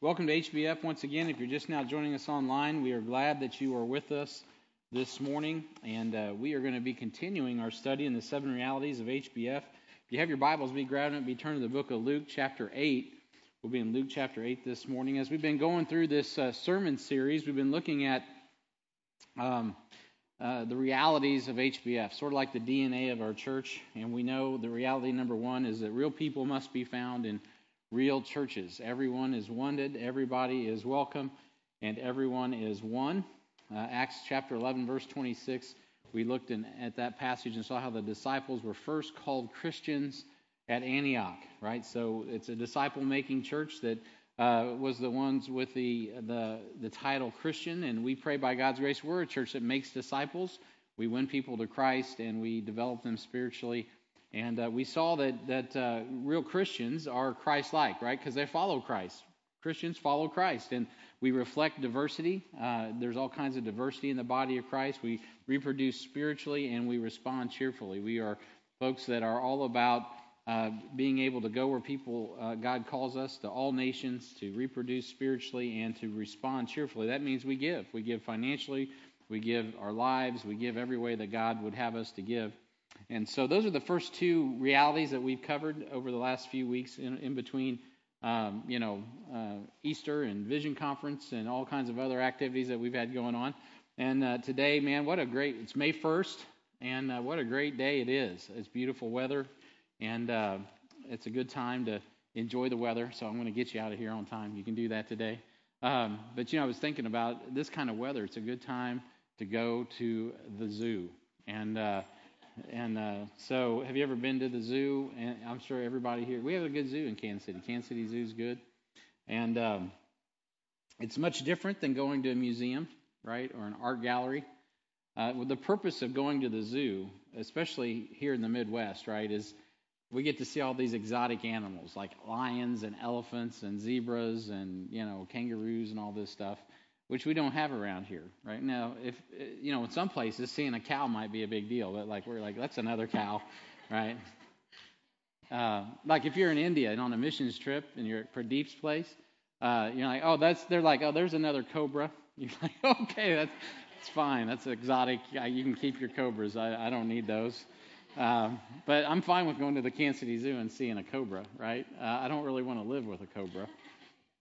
Welcome to HBF once again. If you're just now joining us online, we are glad that you are with us this morning, and uh, we are going to be continuing our study in the seven realities of HBF. If you have your Bibles, be grabbing it, be turning to the book of Luke, chapter 8. We'll be in Luke chapter 8 this morning. As we've been going through this uh, sermon series, we've been looking at um, uh, the realities of HBF, sort of like the DNA of our church. And we know the reality number one is that real people must be found in real churches. Everyone is wanted, everybody is welcome, and everyone is one. Uh, Acts chapter 11, verse 26, we looked in, at that passage and saw how the disciples were first called Christians at Antioch, right? So it's a disciple making church that uh, was the ones with the, the, the title Christian, and we pray by God's grace we're a church that makes disciples. We win people to Christ and we develop them spiritually and uh, we saw that, that uh, real Christians are Christ like, right? Because they follow Christ. Christians follow Christ. And we reflect diversity. Uh, there's all kinds of diversity in the body of Christ. We reproduce spiritually and we respond cheerfully. We are folks that are all about uh, being able to go where people, uh, God calls us, to all nations, to reproduce spiritually and to respond cheerfully. That means we give. We give financially, we give our lives, we give every way that God would have us to give. And so those are the first two realities that we've covered over the last few weeks in, in between, um, you know, uh, Easter and Vision Conference and all kinds of other activities that we've had going on. And uh, today, man, what a great, it's May 1st, and uh, what a great day it is. It's beautiful weather, and uh, it's a good time to enjoy the weather. So I'm going to get you out of here on time. You can do that today. Um, but, you know, I was thinking about this kind of weather. It's a good time to go to the zoo. And, uh, and uh, so, have you ever been to the zoo? And I'm sure everybody here. We have a good zoo in Kansas City. Kansas City Zoo is good, and um, it's much different than going to a museum, right, or an art gallery. Uh, well, the purpose of going to the zoo, especially here in the Midwest, right, is we get to see all these exotic animals like lions and elephants and zebras and you know kangaroos and all this stuff which we don't have around here right? Now if you know in some places seeing a cow might be a big deal but like we're like that's another cow right? Uh, like if you're in india and on a missions trip and you're at pradeep's place uh, you're like oh that's they're like oh there's another cobra. You're like okay that's it's fine. That's exotic. You can keep your cobras. I, I don't need those. Uh, but i'm fine with going to the kansas city zoo and seeing a cobra right? Uh, i don't really want to live with a cobra.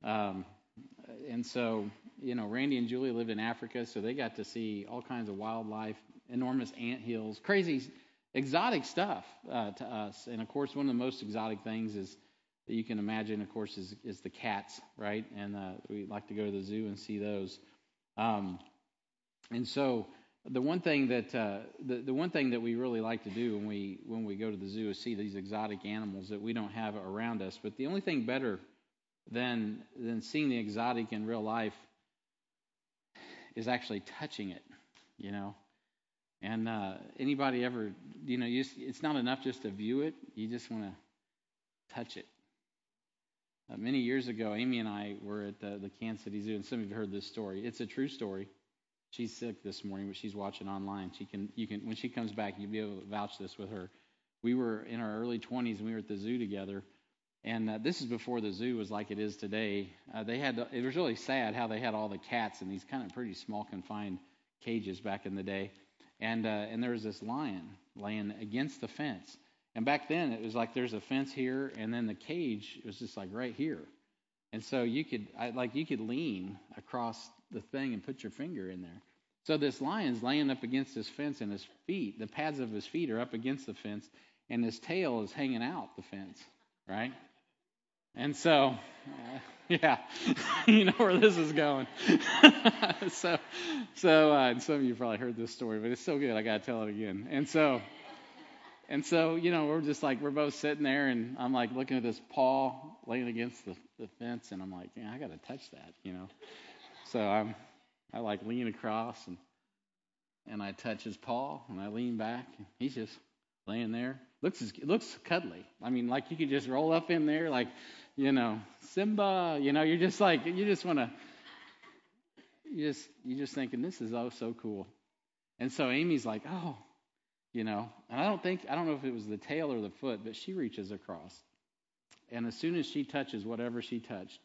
Um, and so you know, Randy and Julie lived in Africa, so they got to see all kinds of wildlife, enormous ant hills, crazy, exotic stuff uh, to us. And of course, one of the most exotic things is that you can imagine, of course, is, is the cats, right? And uh, we like to go to the zoo and see those. Um, and so the one thing that uh, the, the one thing that we really like to do when we when we go to the zoo is see these exotic animals that we don't have around us. But the only thing better than than seeing the exotic in real life is actually touching it, you know. And uh, anybody ever, you know, you just, it's not enough just to view it, you just want to touch it. Uh, many years ago, Amy and I were at the, the Kansas City Zoo, and some of you have heard this story. It's a true story. She's sick this morning, but she's watching online. She can, you can, when she comes back, you'll be able to vouch this with her. We were in our early 20s, and we were at the zoo together, and uh, this is before the zoo was like it is today. Uh, they had it was really sad how they had all the cats in these kind of pretty small confined cages back in the day. And uh, and there was this lion laying against the fence. And back then it was like there's a fence here, and then the cage was just like right here. And so you could I, like you could lean across the thing and put your finger in there. So this lion's laying up against this fence, and his feet, the pads of his feet, are up against the fence, and his tail is hanging out the fence, right? And so, uh, yeah, you know where this is going. so, so uh, and some of you probably heard this story, but it's so good I got to tell it again. And so, and so, you know, we're just like we're both sitting there, and I'm like looking at this paw laying against the, the fence, and I'm like, yeah, I got to touch that, you know. So I'm, I like lean across and and I touch his paw, and I lean back, and he's just laying there. Looks looks cuddly. I mean, like you could just roll up in there, like you know, Simba, you know, you're just like, you just want to, you just, you're just thinking, this is oh so cool. And so Amy's like, oh, you know, and I don't think, I don't know if it was the tail or the foot, but she reaches across. And as soon as she touches whatever she touched,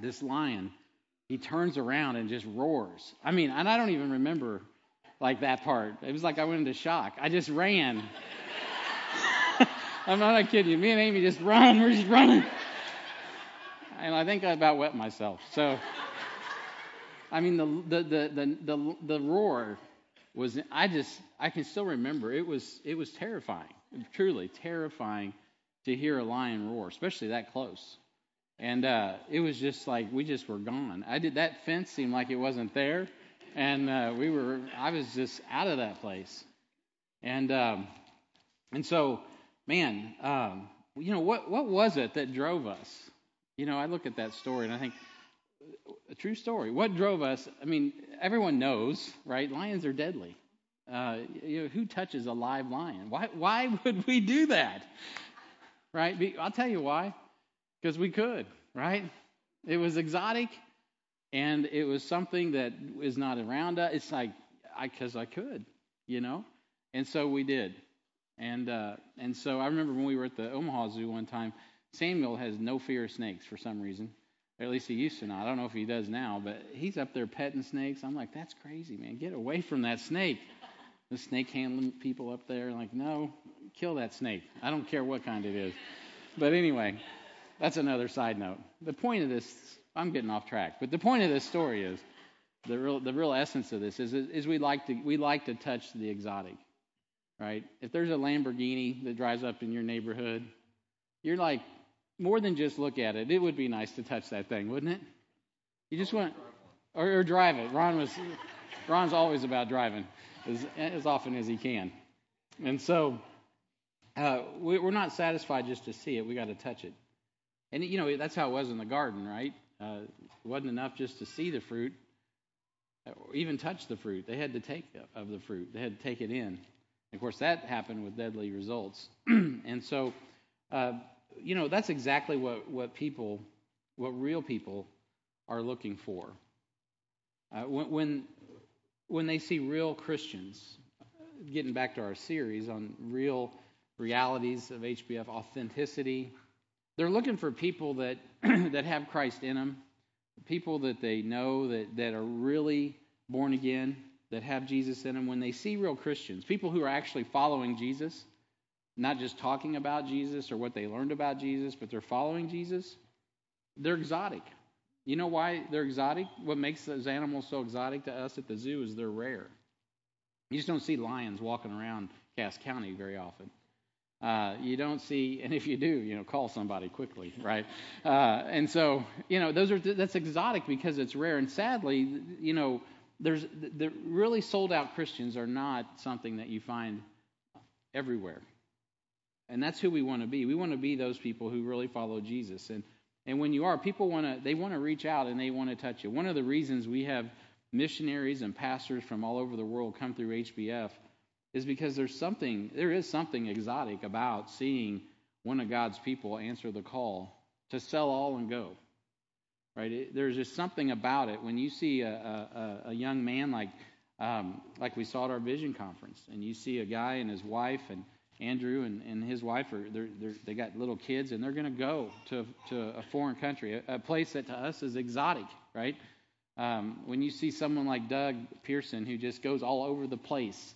this lion, he turns around and just roars. I mean, and I don't even remember like that part. It was like I went into shock. I just ran. I'm not kidding you. Me and Amy just run. We're just running. And I think I about wet myself. So, I mean, the, the, the, the, the, roar was, I just, I can still remember. It was, it was terrifying. Truly terrifying to hear a lion roar, especially that close. And uh, it was just like we just were gone. I did that fence seemed like it wasn't there, and uh, we were. I was just out of that place. And um, and so, man, um, you know what what was it that drove us? You know, I look at that story and I think a true story. What drove us? I mean, everyone knows, right? Lions are deadly. Uh, you know, who touches a live lion? Why why would we do that? Right? I'll tell you why because we could, right? It was exotic and it was something that is not around us. It's like, because I, I, could, you know? And so we did. And, uh, and so I remember when we were at the Omaha Zoo one time, Samuel has no fear of snakes for some reason. At least he used to not. I don't know if he does now, but he's up there petting snakes. I'm like, that's crazy, man. Get away from that snake. The snake handling people up there, are like, no, kill that snake. I don't care what kind it is. But anyway, that's another side note. The point of this, I'm getting off track, but the point of this story is the real, the real essence of this is, is we like to we like to touch the exotic, right? If there's a Lamborghini that drives up in your neighborhood, you're like more than just look at it. It would be nice to touch that thing, wouldn't it? You just want or, or drive it. Ron was Ron's always about driving as, as often as he can, and so uh, we, we're not satisfied just to see it. We got to touch it. And, you know, that's how it was in the garden, right? Uh, it wasn't enough just to see the fruit or even touch the fruit. They had to take of the fruit, they had to take it in. Of course, that happened with deadly results. and so, uh, you know, that's exactly what, what people, what real people are looking for. Uh, when, when, when they see real Christians, getting back to our series on real realities of HBF, authenticity, they're looking for people that that have Christ in them, people that they know that that are really born again, that have Jesus in them. When they see real Christians, people who are actually following Jesus, not just talking about Jesus or what they learned about Jesus, but they're following Jesus, they're exotic. You know why they're exotic? What makes those animals so exotic to us at the zoo is they're rare. You just don't see lions walking around Cass County very often. Uh, you don't see, and if you do, you know, call somebody quickly, right? Uh, and so, you know, those are that's exotic because it's rare. And sadly, you know, there's the really sold out Christians are not something that you find everywhere. And that's who we want to be. We want to be those people who really follow Jesus. And and when you are, people want to they want to reach out and they want to touch you. One of the reasons we have missionaries and pastors from all over the world come through HBF is because there's something, there is something exotic about seeing one of God's people answer the call to sell all and go. Right? It, there's just something about it when you see a, a, a young man like um, like we saw at our vision conference, and you see a guy and his wife and Andrew and, and his wife are they're, they're, they got little kids and they're going to go to to a foreign country, a, a, place that to us is exotic, right? Um, when you see someone like Doug Pearson who just goes all over the place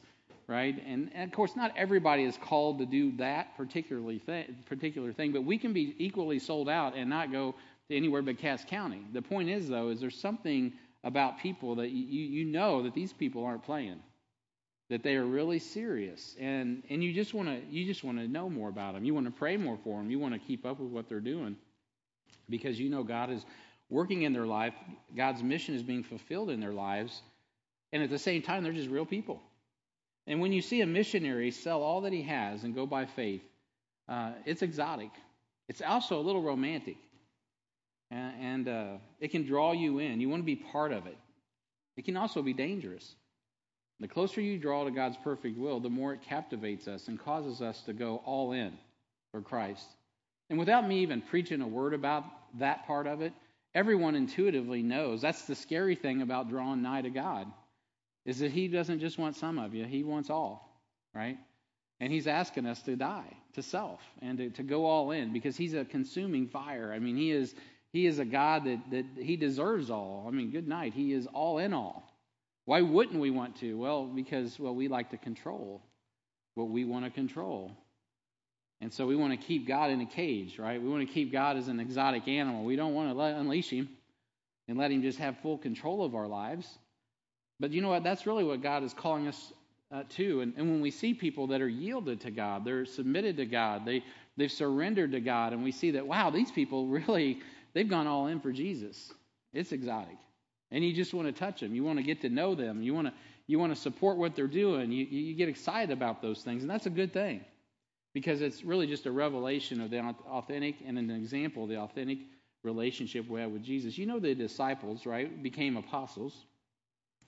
right? And, and, of course, not everybody is called to do that particularly th- particular thing, but we can be equally sold out and not go to anywhere but Cass County. The point is, though, is there's something about people that you, you know that these people aren't playing, that they are really serious, and and you just want to you just want to know more about them. You want to pray more for them. You want to keep up with what they're doing, because you know God is working in their life. God's mission is being fulfilled in their lives, and at the same time, they're just real people. And when you see a missionary sell all that he has and go by faith, uh, it's exotic. It's also a little romantic. And, and uh, it can draw you in. You want to be part of it. It can also be dangerous. The closer you draw to God's perfect will, the more it captivates us and causes us to go all in for Christ. And without me even preaching a word about that part of it, everyone intuitively knows that's the scary thing about drawing nigh to God is that he doesn't just want some of you, he wants all, right? And he's asking us to die to self and to, to go all in because he's a consuming fire. I mean, he is He is a God that, that He deserves all. I mean, good night. He is all in all. Why wouldn't we want to? Well, because well, we like to control what we want to control. And so we want to keep God in a cage, right? We want to keep God as an exotic animal. We don't want to let, unleash him and let him just have full control of our lives. But you know what? That's really what God is calling us uh, to. And, and when we see people that are yielded to God, they're submitted to God, they, they've surrendered to God, and we see that, wow, these people really, they've gone all in for Jesus. It's exotic. And you just want to touch them. You want to get to know them. You want to, you want to support what they're doing. You, you get excited about those things, and that's a good thing because it's really just a revelation of the authentic and an example of the authentic relationship we have with Jesus. You know, the disciples, right, became apostles.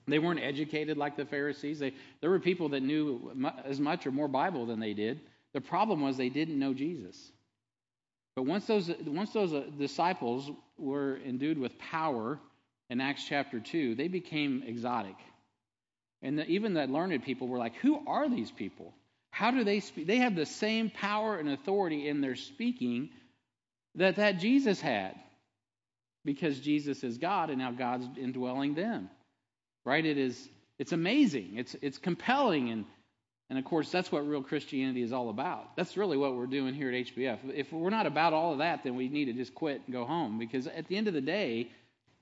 They weren't educated like the Pharisees. They, there were people that knew as much or more Bible than they did. The problem was they didn't know Jesus. But once those, once those uh, disciples were endued with power in Acts chapter 2, they became exotic. And the, even the learned people were like, Who are these people? How do they speak? They have the same power and authority in their speaking that that Jesus had because Jesus is God and now God's indwelling them. Right? It is it's amazing. It's it's compelling and and of course that's what real Christianity is all about. That's really what we're doing here at HBF. If we're not about all of that, then we need to just quit and go home because at the end of the day,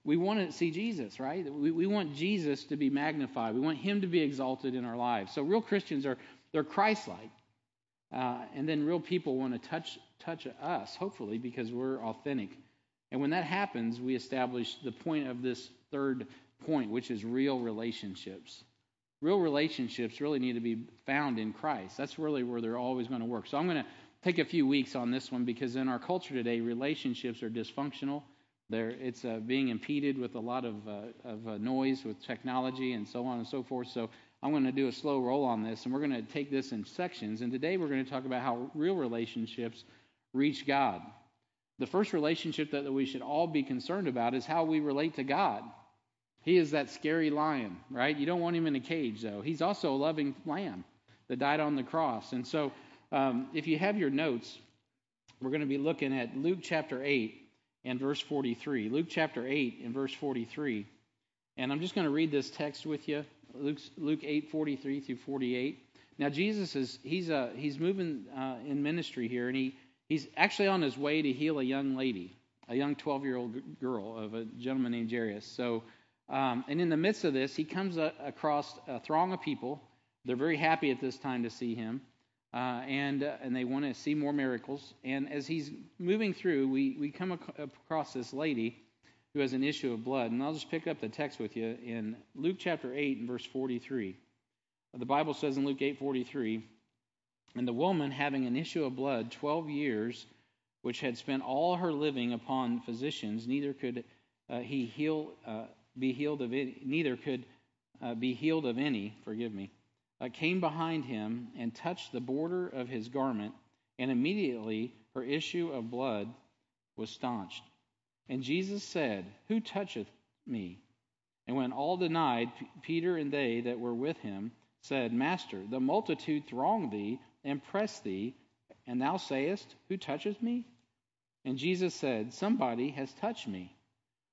we want to see Jesus, right? We, we want Jesus to be magnified. We want him to be exalted in our lives. So real Christians are they're Christ-like. Uh, and then real people want to touch touch us, hopefully, because we're authentic. And when that happens, we establish the point of this third point, which is real relationships. Real relationships really need to be found in Christ. That's really where they're always going to work. So I'm going to take a few weeks on this one because in our culture today, relationships are dysfunctional. There, it's uh, being impeded with a lot of, uh, of uh, noise with technology and so on and so forth. So I'm going to do a slow roll on this, and we're going to take this in sections. And today we're going to talk about how real relationships reach God. The first relationship that we should all be concerned about is how we relate to God. He is that scary lion, right? You don't want him in a cage, though. He's also a loving lamb that died on the cross. And so, um, if you have your notes, we're going to be looking at Luke chapter 8 and verse 43. Luke chapter 8 and verse 43. And I'm just going to read this text with you. Luke, Luke 8, 43 through 48. Now, Jesus is, he's, uh, he's moving uh, in ministry here, and he, he's actually on his way to heal a young lady, a young 12 year old girl of a gentleman named Jairus. So, um, and in the midst of this, he comes a, across a throng of people. They're very happy at this time to see him, uh, and, uh, and they want to see more miracles. And as he's moving through, we, we come ac- across this lady who has an issue of blood. And I'll just pick up the text with you in Luke chapter 8 and verse 43. The Bible says in Luke 8:43, and the woman having an issue of blood 12 years, which had spent all her living upon physicians, neither could uh, he heal uh, be healed of any, neither could uh, be healed of any, forgive me, uh, came behind him and touched the border of his garment, and immediately her issue of blood was staunched. And Jesus said, Who toucheth me? And when all denied, Peter and they that were with him said, Master, the multitude throng thee and press thee, and thou sayest, Who toucheth me? And Jesus said, Somebody has touched me,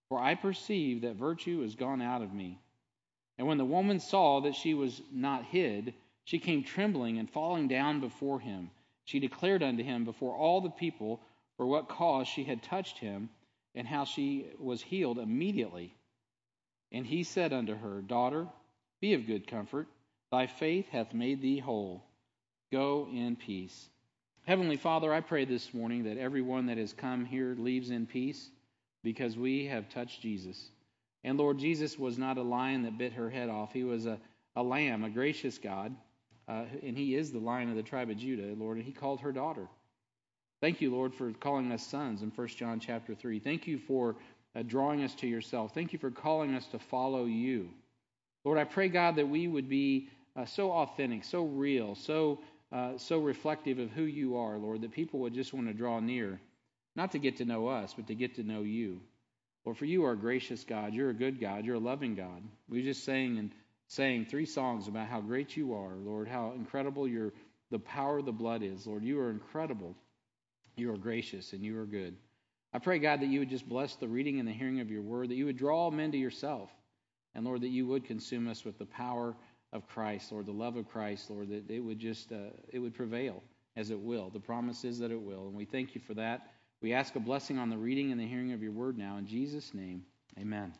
for I perceive that virtue is gone out of me. And when the woman saw that she was not hid, she came trembling and falling down before him. She declared unto him before all the people for what cause she had touched him and how she was healed immediately. And he said unto her, Daughter, be of good comfort. Thy faith hath made thee whole. Go in peace. Heavenly Father, I pray this morning that everyone that has come here leaves in peace because we have touched Jesus. And Lord, Jesus was not a lion that bit her head off. He was a, a lamb, a gracious God. Uh, and he is the lion of the tribe of Judah, Lord, and he called her daughter. Thank you, Lord, for calling us sons in 1 John chapter 3. Thank you for uh, drawing us to yourself. Thank you for calling us to follow you. Lord, I pray, God, that we would be uh, so authentic, so real, so, uh, so reflective of who you are, Lord, that people would just want to draw near, not to get to know us, but to get to know you. Lord, for you are a gracious God. You're a good God. You're a loving God. We just sang and sang three songs about how great you are, Lord, how incredible your the power of the blood is. Lord, you are incredible. You are gracious and you are good. I pray, God, that you would just bless the reading and the hearing of your word, that you would draw men to yourself. And Lord, that you would consume us with the power of Christ, Lord, the love of Christ, Lord, that it would just, uh, it would prevail as it will. The promise is that it will. And we thank you for that. We ask a blessing on the reading and the hearing of your word now. In Jesus' name, amen.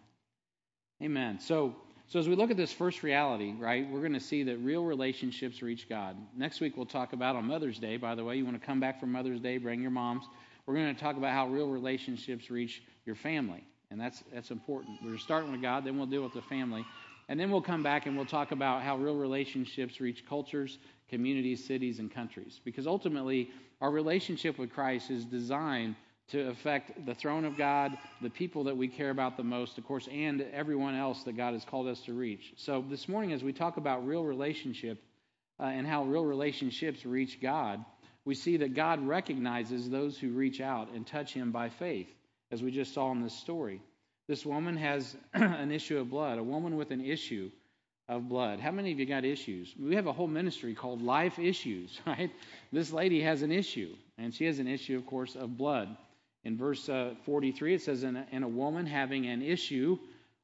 Amen. So, so as we look at this first reality, right, we're going to see that real relationships reach God. Next week we'll talk about on Mother's Day, by the way. You want to come back from Mother's Day, bring your moms. We're going to talk about how real relationships reach your family. And that's that's important. We're starting with God, then we'll deal with the family. And then we'll come back and we'll talk about how real relationships reach cultures, communities, cities, and countries. Because ultimately, our relationship with Christ is designed to affect the throne of God, the people that we care about the most, of course, and everyone else that God has called us to reach. So this morning, as we talk about real relationship uh, and how real relationships reach God, we see that God recognizes those who reach out and touch Him by faith, as we just saw in this story. This woman has an issue of blood, a woman with an issue of blood. How many of you got issues? We have a whole ministry called Life Issues, right? This lady has an issue, and she has an issue, of course, of blood. In verse uh, 43, it says, and a, and a woman having an issue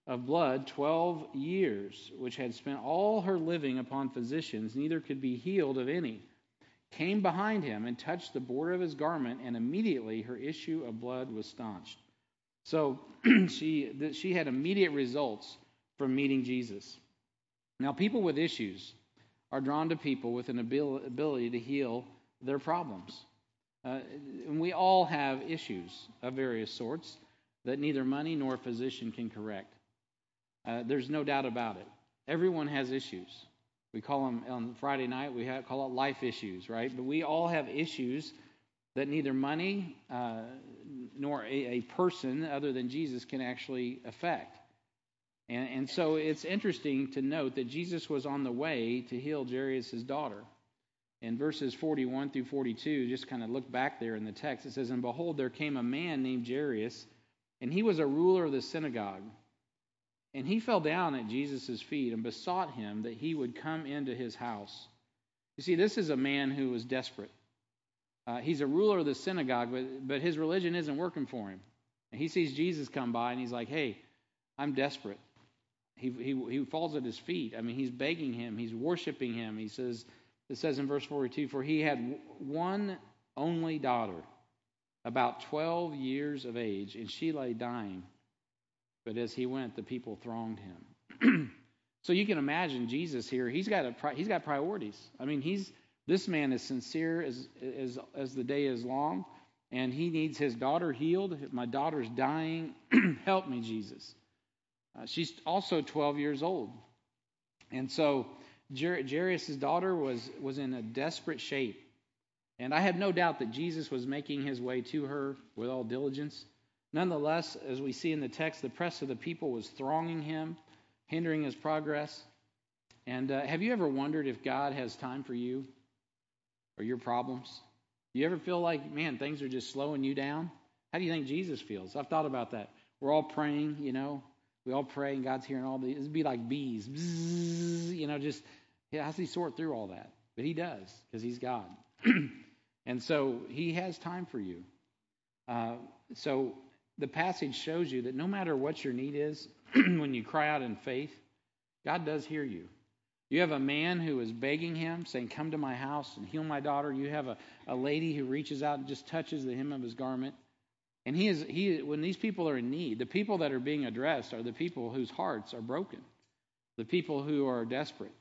of blood 12 years, which had spent all her living upon physicians, neither could be healed of any, came behind him and touched the border of his garment, and immediately her issue of blood was staunched. So she, she had immediate results from meeting Jesus. Now, people with issues are drawn to people with an ability to heal their problems. Uh, and we all have issues of various sorts that neither money nor physician can correct. Uh, there's no doubt about it. Everyone has issues. We call them on Friday night, we have, call it life issues, right? But we all have issues that neither money uh, nor a, a, person other than Jesus can actually affect. And, and so it's interesting to note that Jesus was on the way to heal Jairus' daughter in verses 41 through 42, just kind of look back there in the text, it says, And behold, there came a man named Jairus, and he was a ruler of the synagogue. And he fell down at Jesus' feet and besought him that he would come into his house. You see, this is a man who was desperate. Uh, he's a ruler of the synagogue, but, but his religion isn't working for him. And he sees Jesus come by, and he's like, Hey, I'm desperate. He, he, he falls at his feet. I mean, he's begging him, he's worshiping him. He says, it says in verse 42 For he had one only daughter, about 12 years of age, and she lay dying. But as he went, the people thronged him. so you can imagine Jesus here. He's got, a, he's got priorities. I mean, he's, this man is sincere as, as, as the day is long, and he needs his daughter healed. My daughter's dying. Help me, Jesus. Uh, she's also 12 years old. And so Jairus' daughter was, was in a desperate shape. And I have no doubt that Jesus was making his way to her with all diligence. Nonetheless, as we see in the text, the press of the people was thronging him, hindering his progress. And uh, have you ever wondered if God has time for you or your problems? You ever feel like, man, things are just slowing you down? How do you think Jesus feels? I've thought about that. We're all praying, you know. We all pray, and God's hearing all these. It'd be like bees, Bzzz, you know, just how does he sort through all that? But he does, because he's God. and so he has time for you. Uh, so the passage shows you that no matter what your need is, when you cry out in faith, God does hear you. You have a man who is begging him, saying, Come to my house and heal my daughter. You have a, a lady who reaches out and just touches the hem of his garment. And he is he when these people are in need, the people that are being addressed are the people whose hearts are broken, the people who are desperate.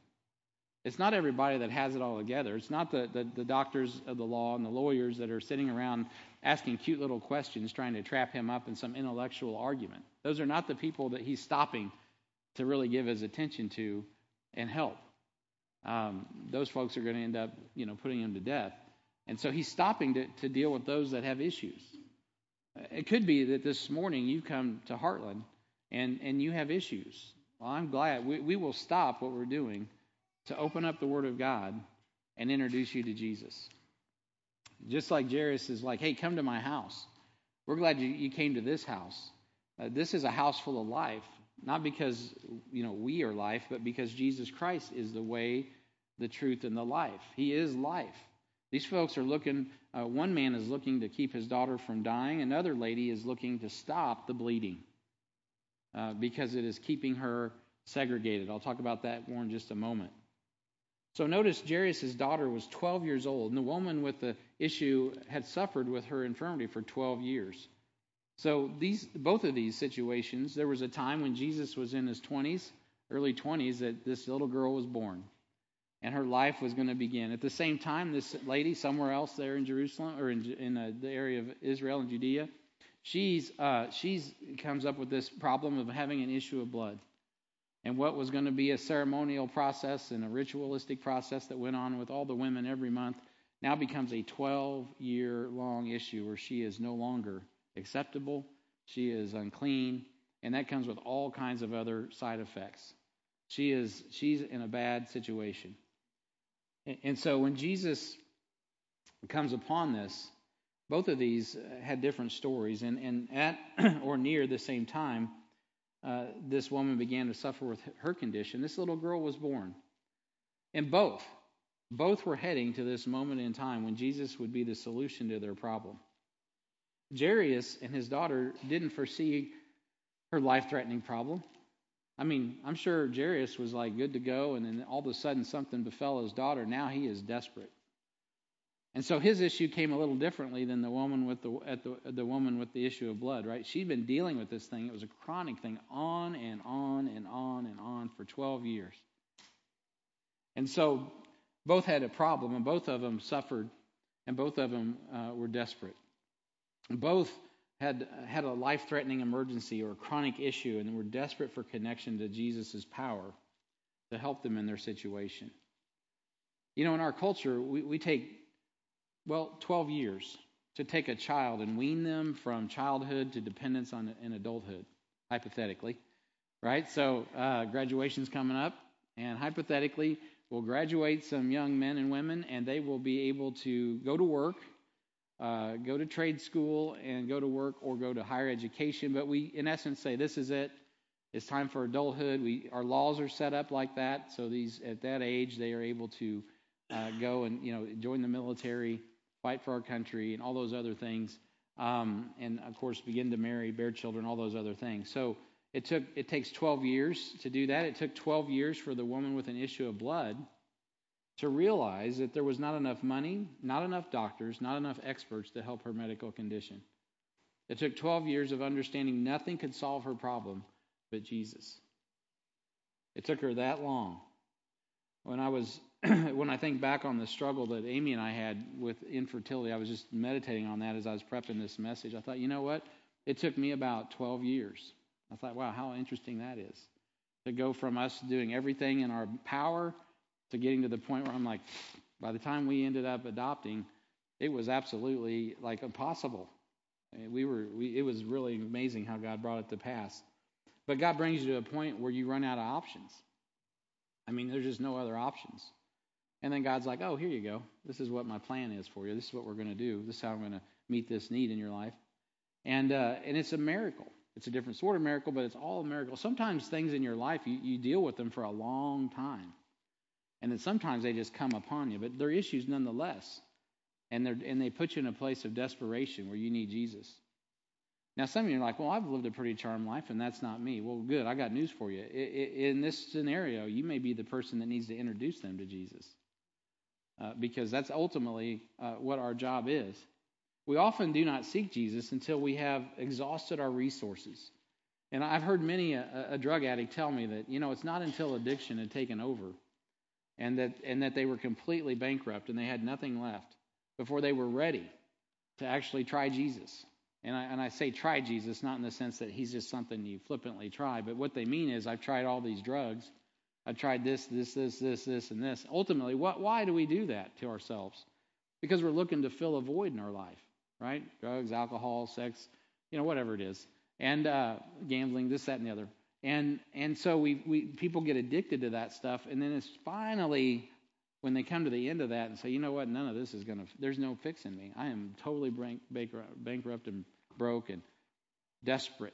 It's not everybody that has it all together. It's not the, the, the, doctors of the law and the lawyers that are sitting around asking cute little questions trying to trap him up in some intellectual argument. Those are not the people that he's stopping to really give his attention to and help. Um, those folks are going to end up, you know, putting him to death. And so he's stopping to, to deal with those that have issues. It could be that this morning you come to Heartland and, and you have issues. Well, I'm glad. We, we will stop what we're doing to open up the Word of God and introduce you to Jesus. Just like Jairus is like, hey, come to my house. We're glad you, you came to this house. Uh, this is a house full of life, not because you know we are life, but because Jesus Christ is the way, the truth, and the life. He is life. These folks are looking, uh, one man is looking to keep his daughter from dying, another lady is looking to stop the bleeding uh, because it is keeping her segregated. I'll talk about that more in just a moment. So notice Jairus' daughter was 12 years old, and the woman with the issue had suffered with her infirmity for 12 years. So these, both of these situations, there was a time when Jesus was in his 20s, early 20s, that this little girl was born and her life was going to begin. At the same time, this lady somewhere else there in Jerusalem or in, in uh, the area of Israel and Judea, she's uh, she's comes up with this problem of having an issue of blood, and what was going to be a ceremonial process and a ritualistic process that went on with all the women every month now becomes a 12 year long issue where she is no longer acceptable, she is unclean, and that comes with all kinds of other side effects. She is she's in a bad situation. And so when Jesus comes upon this, both of these had different stories. And, and at or near the same time, uh, this woman began to suffer with her condition. This little girl was born. And both, both were heading to this moment in time when Jesus would be the solution to their problem. Jairus and his daughter didn't foresee her life threatening problem. I mean, I'm sure Jairus was like good to go, and then all of a sudden something befell his daughter. Now he is desperate. And so his issue came a little differently than the woman with the the the woman with the issue of blood, right? She'd been dealing with this thing. It was a chronic thing, on and on and on and on for 12 years. And so both had a problem, and both of them suffered, and both of them uh, were desperate. Both had had a life-threatening emergency or a chronic issue and were desperate for connection to Jesus' power to help them in their situation. You know, in our culture, we, we take well 12 years to take a child and wean them from childhood to dependence on in adulthood, hypothetically, right? So uh, graduation's coming up, and hypothetically, we'll graduate some young men and women, and they will be able to go to work uh, go to trade school and go to work or go to higher education. But we, in essence, say this is it. It's time for adulthood. We, our laws are set up like that, so these at that age they are able to uh, go and you know join the military, fight for our country, and all those other things. Um, and of course, begin to marry, bear children, all those other things. So it took it takes 12 years to do that. It took 12 years for the woman with an issue of blood to realize that there was not enough money, not enough doctors, not enough experts to help her medical condition. It took 12 years of understanding nothing could solve her problem but Jesus. It took her that long. When I was when I think back on the struggle that Amy and I had with infertility, I was just meditating on that as I was prepping this message. I thought, you know what? It took me about 12 years. I thought, wow, how interesting that is. To go from us doing everything in our power to getting to the point where I'm like, by the time we ended up adopting, it was absolutely like impossible. We were, we, it was really amazing how God brought it to pass. But God brings you to a point where you run out of options. I mean, there's just no other options. And then God's like, oh, here you go. This is what my plan is for you. This is what we're going to do. This is how I'm going to meet this need in your life. And, uh, and it's a miracle. It's a different sort of miracle, but it's all a miracle. Sometimes things in your life, you, you deal with them for a long time. And then sometimes they just come upon you, but they're issues nonetheless. And, they and they put you in a place of desperation where you need Jesus. Now, some of you are like, well, I've lived a pretty charmed life, and that's not me. Well, good. I got news for you. In this scenario, you may be the person that needs to introduce them to Jesus. Uh, because that's ultimately uh, what our job is. We often do not seek Jesus until we have exhausted our resources. And I've heard many a, a drug addict tell me that, you know, it's not until addiction had taken over and that, and that they were completely bankrupt and they had nothing left before they were ready to actually try Jesus. And I, and I say try Jesus, not in the sense that he's just something you flippantly try, but what they mean is I've tried all these drugs. I've tried this, this, this, this, this, and this. Ultimately, what, why do we do that to ourselves? Because we're looking to fill a void in our life, right? Drugs, alcohol, sex, you know, whatever it is. And uh, gambling, this, that, and the other. And and so we, we people get addicted to that stuff, and then it's finally when they come to the end of that and say, you know what, none of this is gonna. There's no fixing me. I am totally bankrupt and broke and desperate.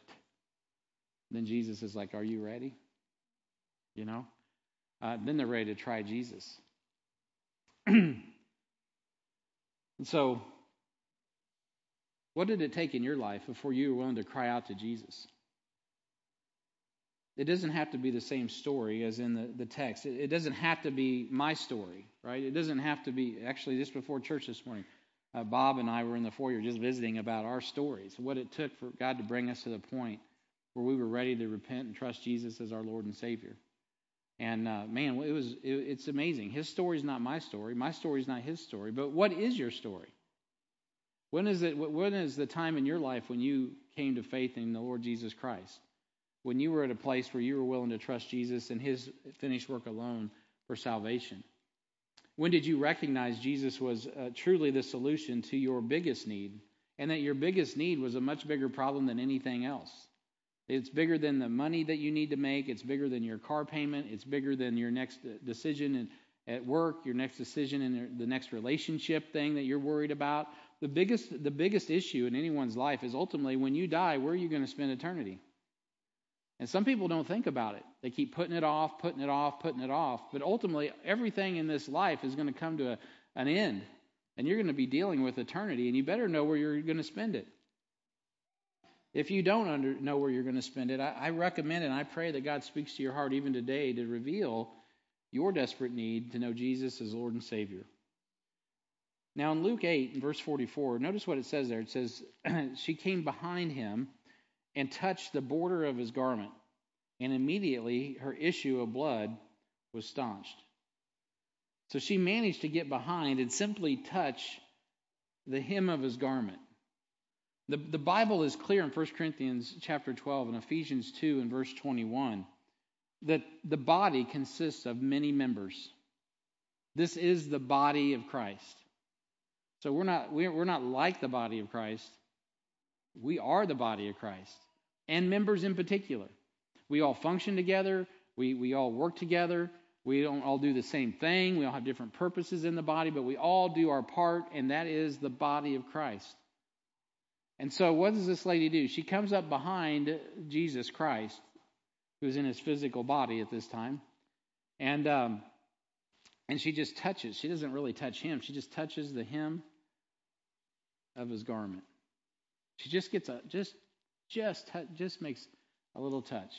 Then Jesus is like, are you ready? You know. Uh, then they're ready to try Jesus. And so, what did it take in your life before you were willing to cry out to Jesus? It doesn't have to be the same story as in the, the text. It, it doesn't have to be my story, right? It doesn't have to be, actually, just before church this morning, uh, Bob and I were in the foyer just visiting about our stories, what it took for God to bring us to the point where we were ready to repent and trust Jesus as our Lord and Savior. And uh, man, it was it, it's amazing. His story is not my story. My story is not his story. But what is your story? When is it? When is the time in your life when you came to faith in the Lord Jesus Christ? When you were at a place where you were willing to trust Jesus and His finished work alone for salvation? When did you recognize Jesus was uh, truly the solution to your biggest need, and that your biggest need was a much bigger problem than anything else? It's bigger than the money that you need to make. It's bigger than your car payment. It's bigger than your next decision at work, your next decision in the next relationship thing that you're worried about. The biggest, the biggest issue in anyone's life is ultimately when you die, where are you going to spend eternity? And some people don't think about it. They keep putting it off, putting it off, putting it off. But ultimately, everything in this life is going to come to a, an end. And you're going to be dealing with eternity, and you better know where you're going to spend it. If you don't under, know where you're going to spend it, I, I recommend and I pray that God speaks to your heart even today to reveal your desperate need to know Jesus as Lord and Savior. Now, in Luke 8, verse 44, notice what it says there. It says, She came behind him and touched the border of his garment, and immediately her issue of blood was staunched. So she managed to get behind and simply touch the hem of his garment. The, the Bible is clear in 1 Corinthians chapter 12 and Ephesians 2 and verse 21 that the body consists of many members. This is the body of Christ. So we're not, we're not like the body of Christ. We are the body of Christ, and members in particular. We all function together, we, we all work together, we don't all do the same thing, we all have different purposes in the body, but we all do our part, and that is the body of Christ. And so, what does this lady do? She comes up behind Jesus Christ, who's in his physical body at this time, and um, and she just touches. She doesn't really touch him. She just touches the hem of his garment. She just gets a just just just makes a little touch.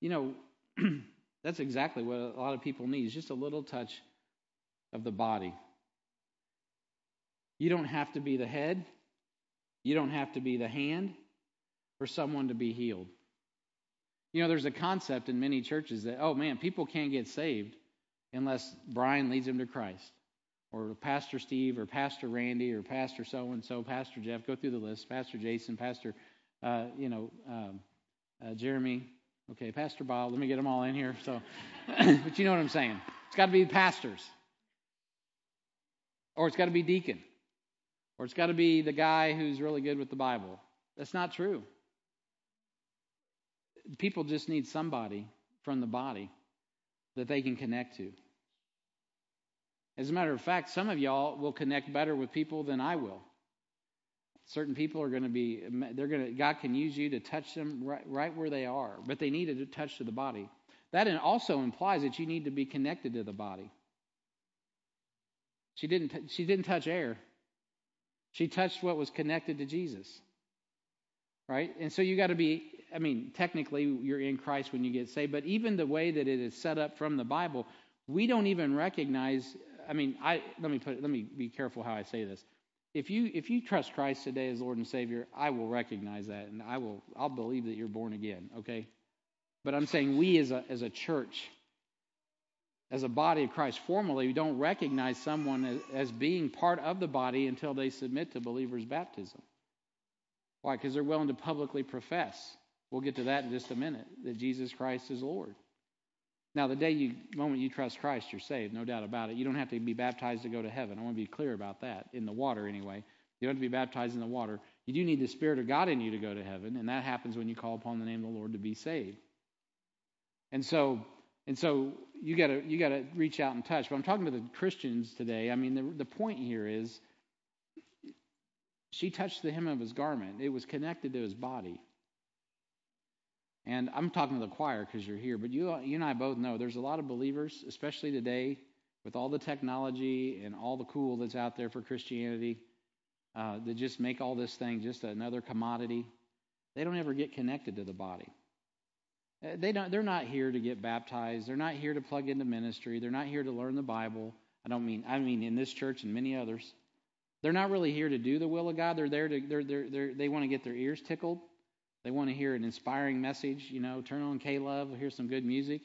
You know, that's exactly what a lot of people need. Is just a little touch of the body. You don't have to be the head, you don't have to be the hand for someone to be healed. You know, there's a concept in many churches that, oh man, people can't get saved unless Brian leads them to Christ, or Pastor Steve, or Pastor Randy, or Pastor so and so, Pastor Jeff. Go through the list. Pastor Jason, Pastor, uh, you know, um, uh, Jeremy. Okay, Pastor Bob. Let me get them all in here. So, but you know what I'm saying. It's got to be pastors, or it's got to be deacon. Or it's got to be the guy who's really good with the Bible. That's not true. People just need somebody from the body that they can connect to. As a matter of fact, some of y'all will connect better with people than I will. Certain people are going to be, they're going to, God can use you to touch them right, right where they are, but they need a touch to the body. That also implies that you need to be connected to the body. She didn't, she didn't touch air. She touched what was connected to Jesus. Right? And so you got to be, I mean, technically you're in Christ when you get saved, but even the way that it is set up from the Bible, we don't even recognize, I mean, I let me put let me be careful how I say this. If you if you trust Christ today as Lord and Savior, I will recognize that and I will I'll believe that you're born again, okay? But I'm saying we as a as a church as a body of Christ formally we don't recognize someone as, as being part of the body until they submit to believers' baptism. Why? Because they're willing to publicly profess. We'll get to that in just a minute that Jesus Christ is Lord. Now, the day you moment you trust Christ, you're saved, no doubt about it. You don't have to be baptized to go to heaven. I want to be clear about that. In the water, anyway. You don't have to be baptized in the water. You do need the Spirit of God in you to go to heaven, and that happens when you call upon the name of the Lord to be saved. And so and so you got to you got to reach out and touch. But I'm talking to the Christians today. I mean, the the point here is she touched the hem of his garment. It was connected to his body. And I'm talking to the choir because you're here, but you you and I both know there's a lot of believers, especially today, with all the technology and all the cool that's out there for Christianity, uh, that just make all this thing just another commodity. They don't ever get connected to the body. Uh, they don't, they're not here to get baptized. They're not here to plug into ministry. They're not here to learn the Bible. I don't mean I mean in this church and many others. They're not really here to do the will of God. They're there to they're, they're, they're, they want to get their ears tickled. They want to hear an inspiring message. You know, turn on K Love, hear some good music,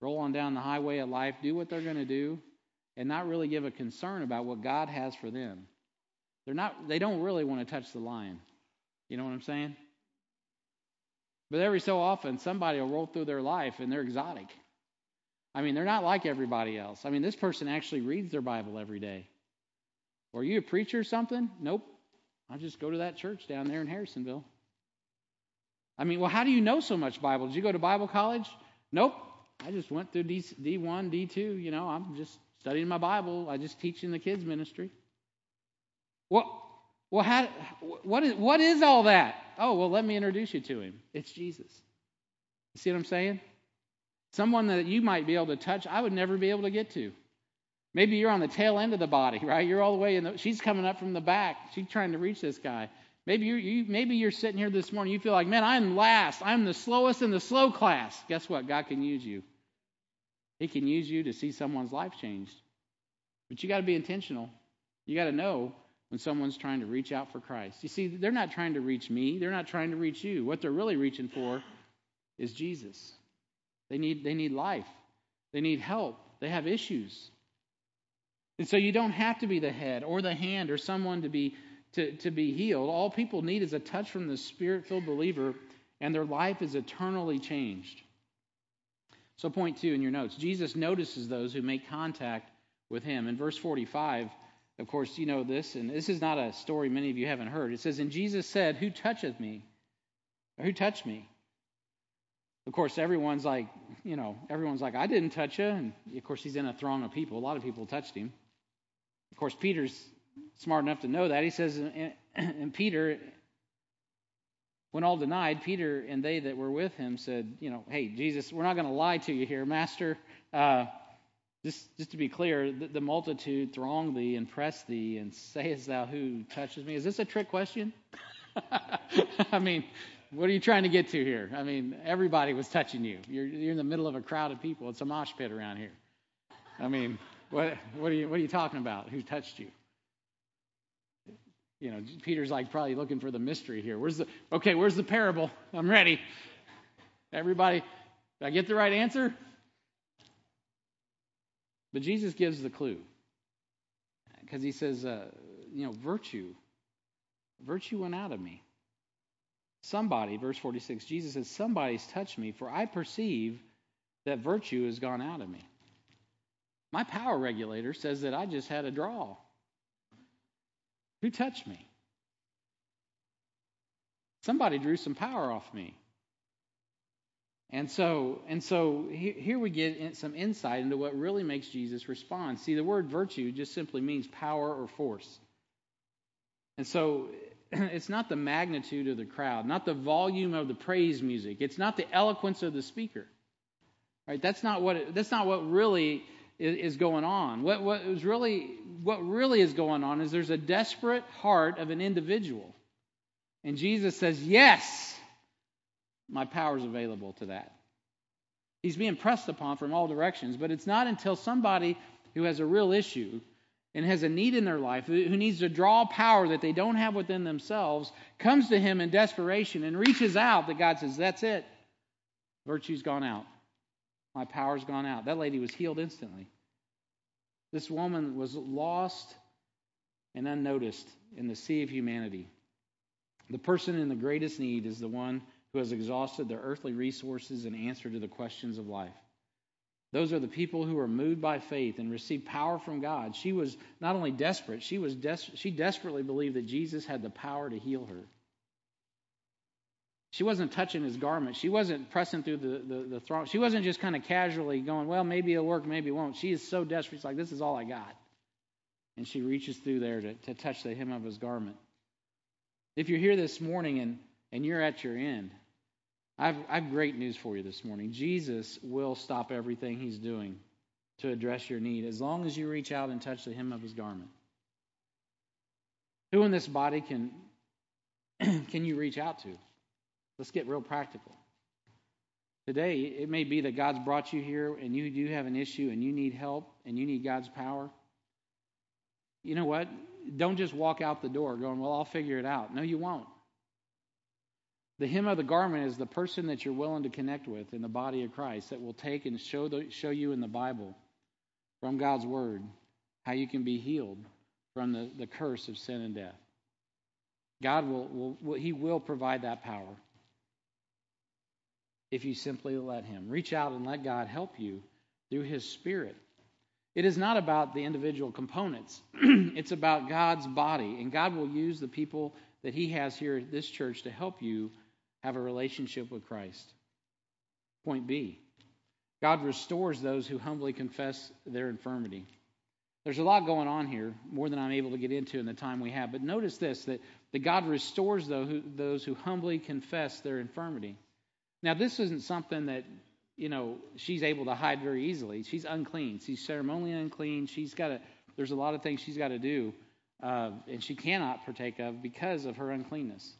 roll on down the highway of life, do what they're going to do, and not really give a concern about what God has for them. They're not. They don't really want to touch the lion. You know what I'm saying? But every so often, somebody will roll through their life and they're exotic. I mean, they're not like everybody else. I mean, this person actually reads their Bible every day. Are you a preacher or something? Nope. I just go to that church down there in Harrisonville. I mean, well, how do you know so much Bible? Did you go to Bible college? Nope. I just went through D, D1, D2. You know, I'm just studying my Bible. I just teach in the kids' ministry. Well, well, how, what, is, what is all that? Oh, well, let me introduce you to him. It's Jesus. You see what I'm saying? Someone that you might be able to touch, I would never be able to get to. Maybe you're on the tail end of the body, right? You're all the way in the. She's coming up from the back. She's trying to reach this guy. Maybe you're, you, maybe you're sitting here this morning. You feel like, man, I'm last. I'm the slowest in the slow class. Guess what? God can use you. He can use you to see someone's life changed. But you got to be intentional. You got to know when someone's trying to reach out for Christ. You see, they're not trying to reach me, they're not trying to reach you. What they're really reaching for is Jesus. They need, they need life, they need help, they have issues. And so you don't have to be the head or the hand or someone to be to, to be healed. All people need is a touch from the spirit-filled believer, and their life is eternally changed. So point two in your notes. Jesus notices those who make contact with him. In verse 45, of course, you know this, and this is not a story many of you haven't heard. It says, And Jesus said, Who toucheth me? Or who touched me? Of course, everyone's like, you know, everyone's like, I didn't touch you. And of course, he's in a throng of people. A lot of people touched him. Of course, Peter's smart enough to know that. He says, and Peter, when all denied, Peter and they that were with him said, you know, hey, Jesus, we're not going to lie to you here, Master. Uh, just, just to be clear, the, the multitude throng thee and press thee, and sayest thou who touches me? Is this a trick question? I mean, what are you trying to get to here? I mean, everybody was touching you. You're, you're in the middle of a crowd of people. It's a mosh pit around here. I mean, what, what, are you, what are you talking about? Who touched you? You know, Peter's like probably looking for the mystery here. Where's the okay? Where's the parable? I'm ready. Everybody, did I get the right answer? But Jesus gives the clue because he says, uh, you know, virtue, virtue went out of me. Somebody, verse 46, Jesus says, somebody's touched me, for I perceive that virtue has gone out of me. My power regulator says that I just had a draw. Who touched me? Somebody drew some power off me. And so, and so here we get some insight into what really makes Jesus respond. See, the word virtue just simply means power or force. And so it's not the magnitude of the crowd, not the volume of the praise music, it's not the eloquence of the speaker. Right? That's not what that's not what really is, going on. What what is really what really is going on is there's a desperate heart of an individual. And Jesus says, "Yes, my power is available to that. He's being pressed upon from all directions, but it's not until somebody who has a real issue and has a need in their life, who needs to draw power that they don't have within themselves, comes to him in desperation and reaches out, that God says, That's it. Virtue's gone out. My power's gone out. That lady was healed instantly. This woman was lost and unnoticed in the sea of humanity. The person in the greatest need is the one who has exhausted their earthly resources in answer to the questions of life. Those are the people who are moved by faith and receive power from God. She was not only desperate, she was des- she desperately believed that Jesus had the power to heal her. She wasn't touching his garment. She wasn't pressing through the, the, the throng. She wasn't just kind of casually going, well, maybe it'll work, maybe it won't. She is so desperate. She's like, this is all I got. And she reaches through there to, to touch the hem of his garment. If you're here this morning and, and you're at your end, I've, I've great news for you this morning. Jesus will stop everything he's doing to address your need as long as you reach out and touch the hem of his garment. Who in this body can can you reach out to? Let's get real practical. Today, it may be that God's brought you here and you do have an issue and you need help and you need God's power. You know what? Don't just walk out the door going, Well, I'll figure it out. No, you won't. The hem of the garment is the person that you're willing to connect with in the body of Christ that will take and show, the, show you in the Bible from God's Word how you can be healed from the, the curse of sin and death. God will, will, will, He will provide that power if you simply let Him. Reach out and let God help you through His Spirit. It is not about the individual components, it's about God's body. And God will use the people that He has here at this church to help you have a relationship with Christ. Point B God restores those who humbly confess their infirmity. There's a lot going on here, more than I'm able to get into in the time we have. But notice this that, that God restores those who, those who humbly confess their infirmity. Now, this isn't something that, you know, she's able to hide very easily. She's unclean. She's ceremonially unclean. She's got to, there's a lot of things she's got to do, uh, and she cannot partake of because of her uncleanness.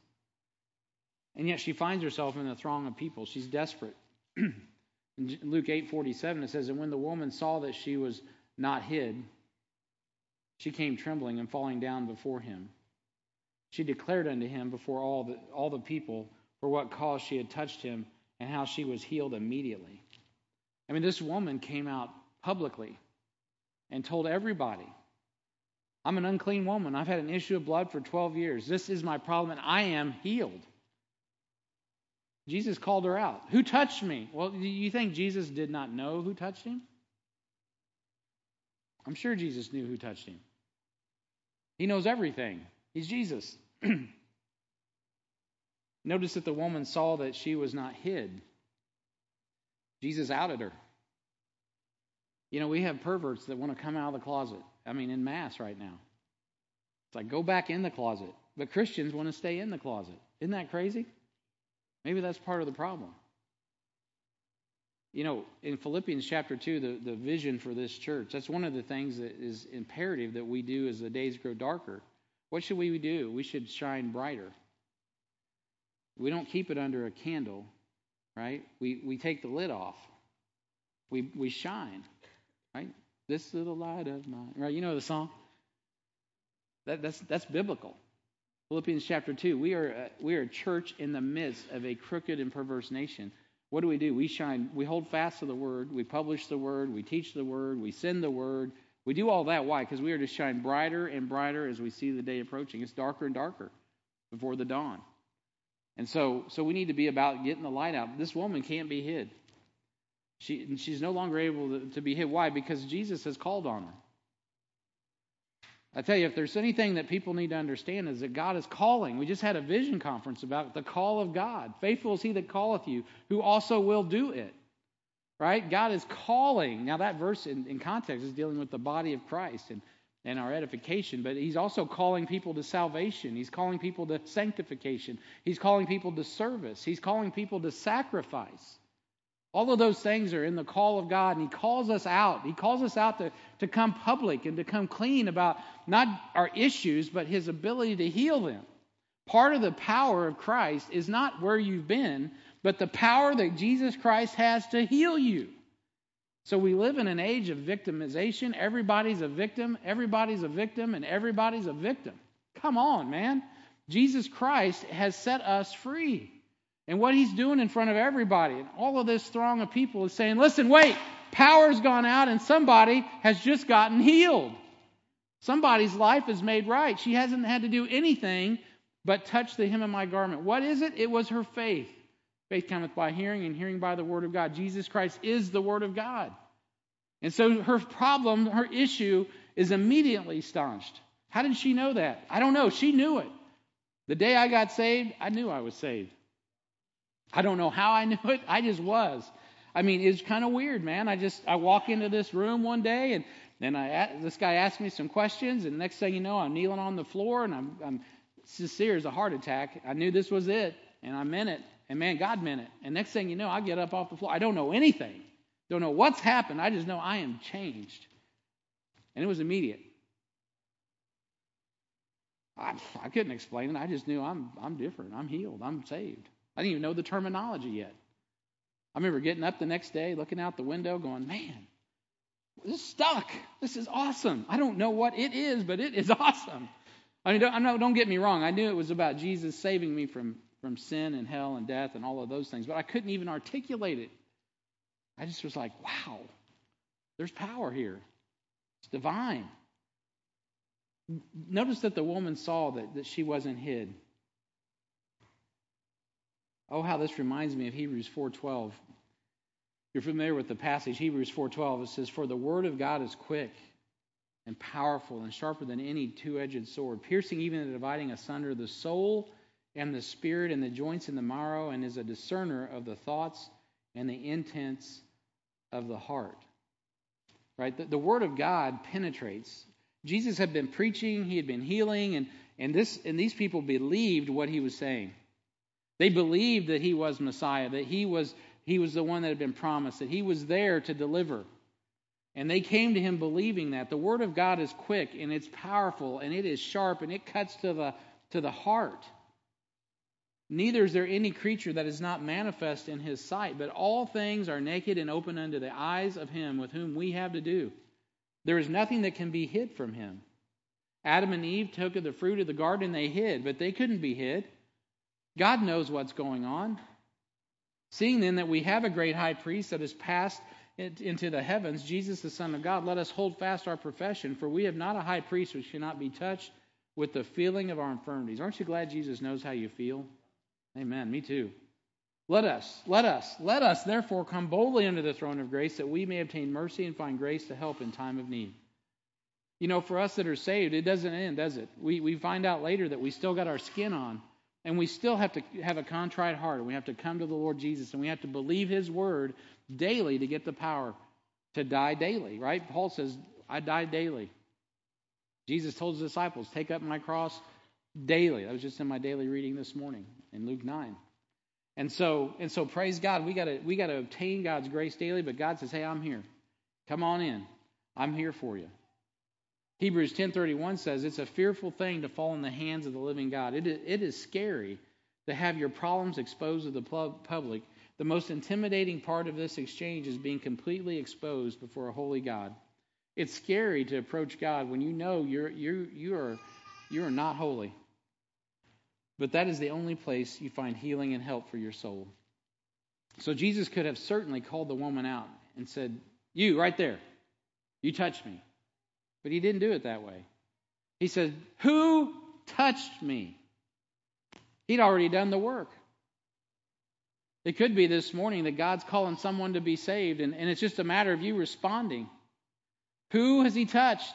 And yet she finds herself in the throng of people. She's desperate. in Luke 8:47 it says, "And when the woman saw that she was not hid, she came trembling and falling down before him. She declared unto him before all the, all the people for what cause she had touched him and how she was healed immediately. I mean, this woman came out publicly and told everybody, I'm an unclean woman. I've had an issue of blood for 12 years. This is my problem, and I am healed. Jesus called her out. Who touched me? Well, do you think Jesus did not know who touched him? I'm sure Jesus knew who touched him. He knows everything. He's Jesus. Notice that the woman saw that she was not hid. Jesus outed her. You know, we have perverts that want to come out of the closet. I mean, in mass right now. It's like, go back in the closet. But Christians want to stay in the closet. Isn't that crazy? Maybe that's part of the problem. You know, in Philippians chapter 2, the, the vision for this church, that's one of the things that is imperative that we do as the days grow darker. What should we do? We should shine brighter. We don't keep it under a candle, right? We, we take the lid off. We, we shine, right? This little light of mine, right? You know the song? That, that's, that's biblical. Philippians chapter 2. We are, a, we are a church in the midst of a crooked and perverse nation. What do we do? We shine, we hold fast to the word, we publish the word, we teach the word, we send the word. We do all that. Why? Because we are to shine brighter and brighter as we see the day approaching. It's darker and darker before the dawn. And so, so we need to be about getting the light out. This woman can't be hid. She, she's no longer able to, to be hid. Why? Because Jesus has called on her. I tell you, if there's anything that people need to understand is that God is calling. We just had a vision conference about the call of God. Faithful is he that calleth you, who also will do it. Right? God is calling. Now, that verse in, in context is dealing with the body of Christ. And and our edification, but he's also calling people to salvation. He's calling people to sanctification. He's calling people to service. He's calling people to sacrifice. All of those things are in the call of God, and He calls us out. He calls us out to, to come public and to come clean about not our issues, but His ability to heal them. Part of the power of Christ is not where you've been, but the power that Jesus Christ has to heal you. So we live in an age of victimization. Everybody's a victim, everybody's a victim, and everybody's a victim. Come on, man. Jesus Christ has set us free. And what he's doing in front of everybody, and all of this throng of people is saying, listen, wait, power's gone out, and somebody has just gotten healed. Somebody's life is made right. She hasn't had to do anything but touch the hem of my garment. What is it? It was her faith. Faith cometh by hearing, and hearing by the word of God. Jesus Christ is the word of God. And so her problem, her issue, is immediately staunched. How did she know that? I don't know. She knew it. The day I got saved, I knew I was saved. I don't know how I knew it. I just was. I mean, it's kind of weird, man. I just I walk into this room one day and then I this guy asked me some questions, and next thing you know, I'm kneeling on the floor and I'm, I'm sincere as a heart attack. I knew this was it, and I meant it. And man, God meant it. And next thing you know, I get up off the floor. I don't know anything. Don't know what's happened. I just know I am changed. And it was immediate. I, I couldn't explain it. I just knew I'm, I'm different. I'm healed. I'm saved. I didn't even know the terminology yet. I remember getting up the next day, looking out the window, going, man, this is stuck. This is awesome. I don't know what it is, but it is awesome. I mean, don't, don't get me wrong. I knew it was about Jesus saving me from, from sin and hell and death and all of those things, but I couldn't even articulate it. I just was like, wow, there's power here. It's divine. Notice that the woman saw that, that she wasn't hid. Oh, how this reminds me of Hebrews 4:12. You're familiar with the passage Hebrews 4:12. It says, "For the word of God is quick and powerful and sharper than any two-edged sword, piercing even and dividing asunder the soul and the spirit and the joints and the marrow, and is a discerner of the thoughts and the intents of the heart." Right? The, the word of God penetrates. Jesus had been preaching, he had been healing, and, and this and these people believed what he was saying. They believed that he was Messiah, that he was, he was the one that had been promised, that he was there to deliver. And they came to him believing that. The word of God is quick and it's powerful and it is sharp and it cuts to the, to the heart. Neither is there any creature that is not manifest in his sight, but all things are naked and open unto the eyes of him with whom we have to do. There is nothing that can be hid from him. Adam and Eve took of the fruit of the garden they hid, but they couldn't be hid. God knows what's going on. Seeing then that we have a great high priest that has passed into the heavens, Jesus the Son of God, let us hold fast our profession, for we have not a high priest which cannot be touched with the feeling of our infirmities. Aren't you glad Jesus knows how you feel? Amen. Me too. Let us, let us, let us therefore come boldly under the throne of grace that we may obtain mercy and find grace to help in time of need. You know, for us that are saved, it doesn't end, does it? We, we find out later that we still got our skin on. And we still have to have a contrite heart. And we have to come to the Lord Jesus and we have to believe his word daily to get the power to die daily, right? Paul says, I die daily. Jesus told his disciples, Take up my cross daily. That was just in my daily reading this morning in Luke 9. And so, and so praise God, we gotta we gotta obtain God's grace daily, but God says, Hey, I'm here. Come on in. I'm here for you. Hebrews 10:31 says it's a fearful thing to fall in the hands of the living God. It is, it is scary to have your problems exposed to the public. The most intimidating part of this exchange is being completely exposed before a holy God. It's scary to approach God when you know you're you you are you are not holy. But that is the only place you find healing and help for your soul. So Jesus could have certainly called the woman out and said, "You right there. You touched me." But he didn't do it that way. He said, Who touched me? He'd already done the work. It could be this morning that God's calling someone to be saved, and, and it's just a matter of you responding. Who has He touched?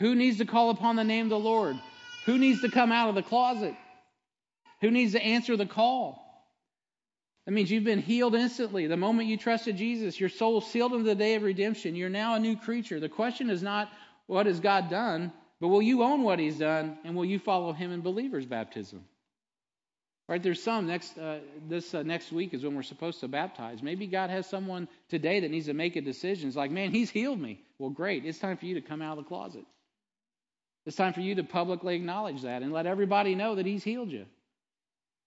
Who needs to call upon the name of the Lord? Who needs to come out of the closet? Who needs to answer the call? That means you've been healed instantly. The moment you trusted Jesus, your soul sealed into the day of redemption. You're now a new creature. The question is not what has God done, but will you own what He's done, and will you follow Him in believer's baptism? Right? There's some next uh, this uh, next week is when we're supposed to baptize. Maybe God has someone today that needs to make a decision. It's like, man, He's healed me. Well, great. It's time for you to come out of the closet. It's time for you to publicly acknowledge that and let everybody know that He's healed you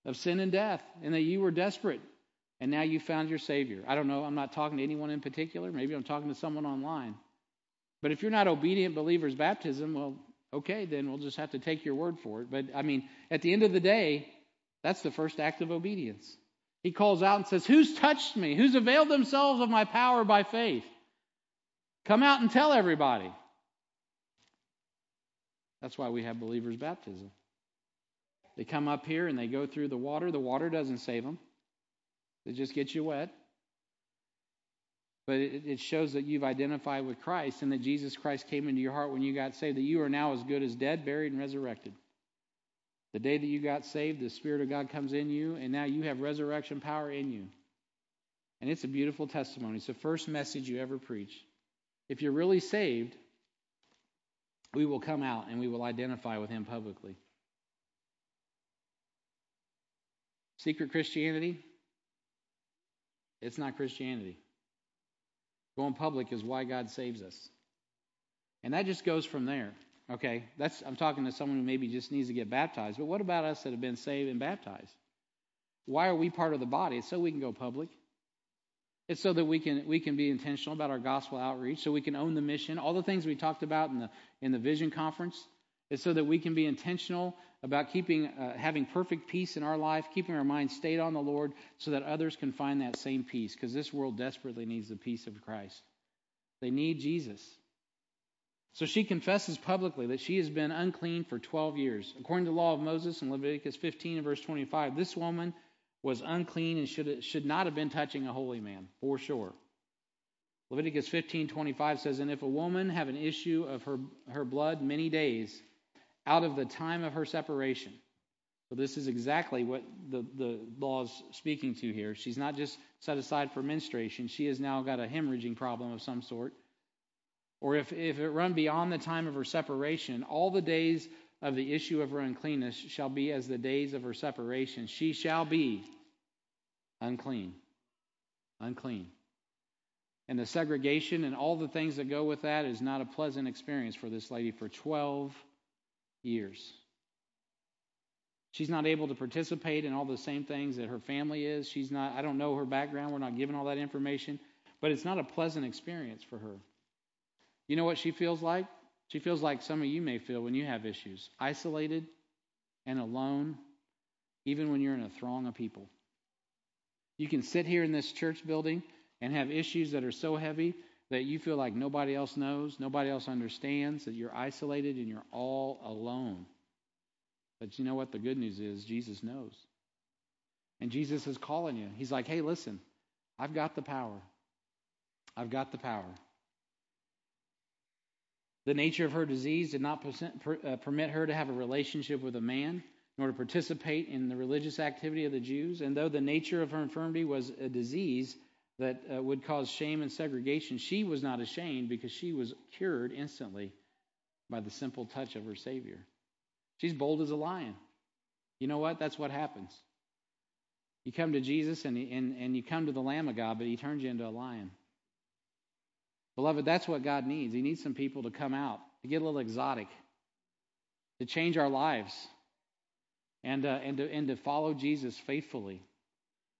of sin and death, and that you were desperate, and now you found your Savior. I don't know. I'm not talking to anyone in particular. Maybe I'm talking to someone online. But if you're not obedient believers baptism, well, okay, then we'll just have to take your word for it. But I mean, at the end of the day, that's the first act of obedience. He calls out and says, Who's touched me? Who's availed themselves of my power by faith? Come out and tell everybody. That's why we have believers' baptism. They come up here and they go through the water. The water doesn't save them, it just gets you wet. But it, it shows that you've identified with Christ and that Jesus Christ came into your heart when you got saved, that you are now as good as dead, buried, and resurrected. The day that you got saved, the Spirit of God comes in you, and now you have resurrection power in you. And it's a beautiful testimony. It's the first message you ever preach. If you're really saved, we will come out and we will identify with Him publicly. Secret Christianity, it's not Christianity. Going public is why God saves us. And that just goes from there. Okay, that's I'm talking to someone who maybe just needs to get baptized. But what about us that have been saved and baptized? Why are we part of the body? It's so we can go public. It's so that we can we can be intentional about our gospel outreach, so we can own the mission. All the things we talked about in the in the vision conference. It's so that we can be intentional about keeping uh, having perfect peace in our life, keeping our mind stayed on the Lord, so that others can find that same peace. Because this world desperately needs the peace of Christ. They need Jesus. So she confesses publicly that she has been unclean for 12 years. According to the law of Moses in Leviticus 15 and verse 25, this woman was unclean and should, should not have been touching a holy man, for sure. Leviticus 15:25 says, "And if a woman have an issue of her, her blood many days out of the time of her separation." So this is exactly what the, the law is speaking to here. She's not just set aside for menstruation. She has now got a hemorrhaging problem of some sort. Or if, if it run beyond the time of her separation, all the days of the issue of her uncleanness shall be as the days of her separation. She shall be unclean. Unclean. And the segregation and all the things that go with that is not a pleasant experience for this lady for 12 years. She's not able to participate in all the same things that her family is. She's not, I don't know her background. We're not given all that information. But it's not a pleasant experience for her. You know what she feels like? She feels like some of you may feel when you have issues isolated and alone, even when you're in a throng of people. You can sit here in this church building and have issues that are so heavy that you feel like nobody else knows, nobody else understands, that you're isolated and you're all alone. But you know what? The good news is Jesus knows. And Jesus is calling you. He's like, hey, listen, I've got the power. I've got the power. The nature of her disease did not uh, permit her to have a relationship with a man, nor to participate in the religious activity of the Jews. And though the nature of her infirmity was a disease that uh, would cause shame and segregation, she was not ashamed because she was cured instantly by the simple touch of her Savior. She's bold as a lion. You know what? That's what happens. You come to Jesus and, and, and you come to the Lamb of God, but He turns you into a lion. Beloved, that's what God needs. He needs some people to come out, to get a little exotic, to change our lives, and, uh, and, to, and to follow Jesus faithfully.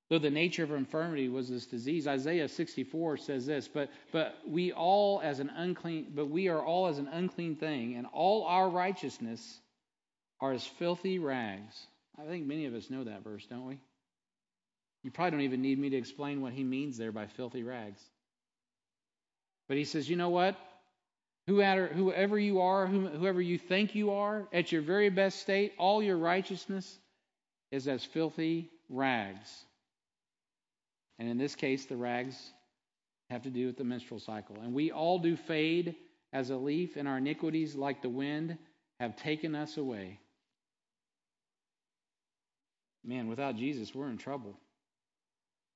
Though the nature of infirmity was this disease, Isaiah 64 says this, but, but we all as an unclean, but we are all as an unclean thing, and all our righteousness are as filthy rags. I think many of us know that verse, don't we? You probably don't even need me to explain what he means there by filthy rags. But he says, you know what? Whoever you are, whoever you think you are, at your very best state, all your righteousness is as filthy rags. And in this case, the rags have to do with the menstrual cycle. And we all do fade as a leaf, and our iniquities, like the wind, have taken us away. Man, without Jesus, we're in trouble.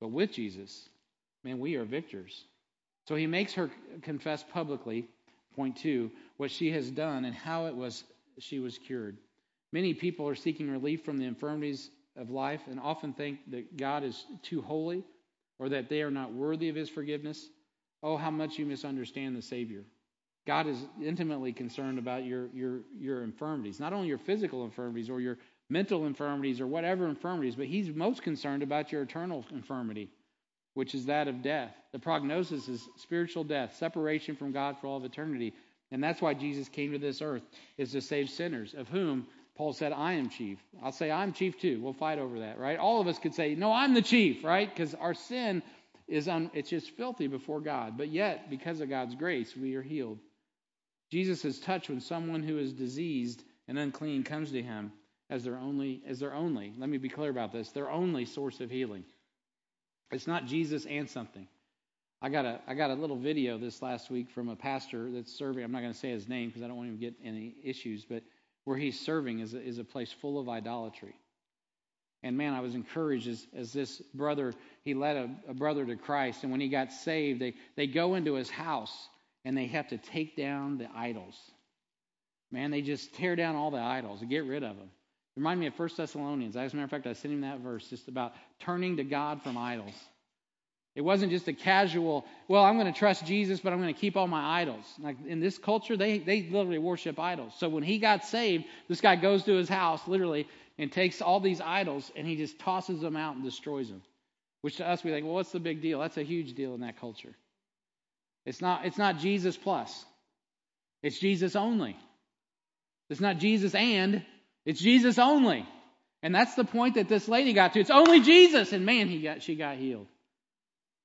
But with Jesus, man, we are victors. So he makes her confess publicly, point two, what she has done and how it was she was cured. Many people are seeking relief from the infirmities of life and often think that God is too holy or that they are not worthy of his forgiveness. Oh, how much you misunderstand the Savior. God is intimately concerned about your, your, your infirmities, not only your physical infirmities or your mental infirmities or whatever infirmities, but He's most concerned about your eternal infirmity which is that of death. The prognosis is spiritual death, separation from God for all of eternity. And that's why Jesus came to this earth, is to save sinners, of whom Paul said, I am chief. I'll say, I'm chief too. We'll fight over that, right? All of us could say, No, I'm the chief, right? Because our sin is un- it's just filthy before God. But yet, because of God's grace, we are healed. Jesus is touched when someone who is diseased and unclean comes to him as their only, as their only, let me be clear about this, their only source of healing. It's not Jesus and something. I got a I got a little video this last week from a pastor that's serving. I'm not going to say his name because I don't want him to get any issues, but where he's serving is a, is a place full of idolatry. And man, I was encouraged as, as this brother, he led a, a brother to Christ. And when he got saved, they, they go into his house and they have to take down the idols. Man, they just tear down all the idols and get rid of them. Remind me of 1 Thessalonians. As a matter of fact, I sent him that verse just about turning to God from idols. It wasn't just a casual, well, I'm going to trust Jesus, but I'm going to keep all my idols. Like in this culture, they, they literally worship idols. So when he got saved, this guy goes to his house, literally, and takes all these idols and he just tosses them out and destroys them. Which to us, we think, well, what's the big deal? That's a huge deal in that culture. It's not, it's not Jesus plus, it's Jesus only. It's not Jesus and, it's Jesus only. And that's the point that this lady got to. It's only Jesus. And man, he got, she got healed.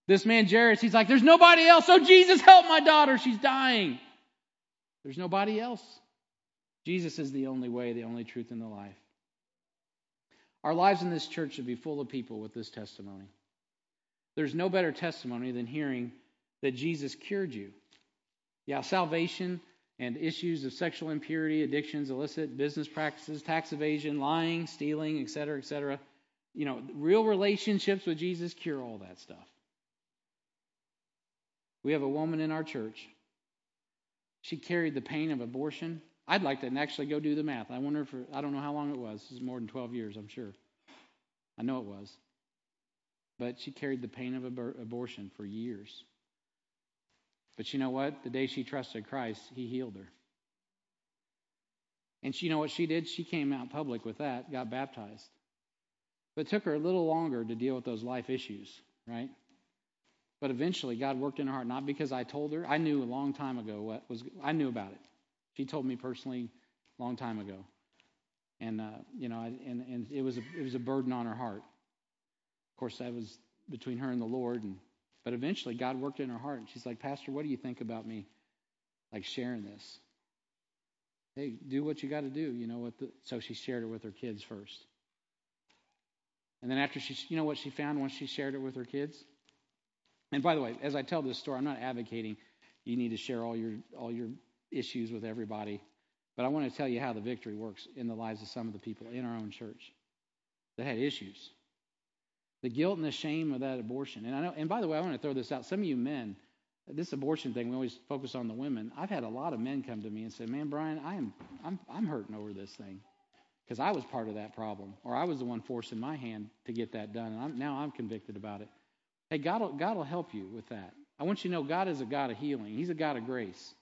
This man, Jairus, he's like, There's nobody else. Oh, Jesus, help my daughter. She's dying. There's nobody else. Jesus is the only way, the only truth, and the life. Our lives in this church should be full of people with this testimony. There's no better testimony than hearing that Jesus cured you. Yeah, salvation and issues of sexual impurity, addictions, illicit business practices, tax evasion, lying, stealing, etc., etc. You know, real relationships with Jesus cure all that stuff. We have a woman in our church. She carried the pain of abortion. I'd like to actually go do the math. I wonder if, I don't know how long it was. This is more than 12 years, I'm sure. I know it was. But she carried the pain of abortion for years. But you know what? The day she trusted Christ, He healed her. And you know what she did? She came out public with that, got baptized. But it took her a little longer to deal with those life issues, right? But eventually, God worked in her heart, not because I told her. I knew a long time ago what was, I knew about it. She told me personally a long time ago. And, uh, you know, and, and it, was a, it was a burden on her heart. Of course, that was between her and the Lord. And, but eventually, God worked in her heart. And she's like, Pastor, what do you think about me, like, sharing this? Hey, do what you got to do. You know what? The, so she shared it with her kids first. And then after she, you know what she found once she shared it with her kids? And by the way, as I tell this story, I'm not advocating you need to share all your all your issues with everybody, but I want to tell you how the victory works in the lives of some of the people in our own church that had issues. The guilt and the shame of that abortion. And I know and by the way, I want to throw this out. Some of you men, this abortion thing, we always focus on the women. I've had a lot of men come to me and say, "Man, Brian, I am I'm I'm hurting over this thing." Because I was part of that problem, or I was the one forcing my hand to get that done, and I'm, now I'm convicted about it. Hey, God will, God will help you with that. I want you to know God is a God of healing. He's a God of grace.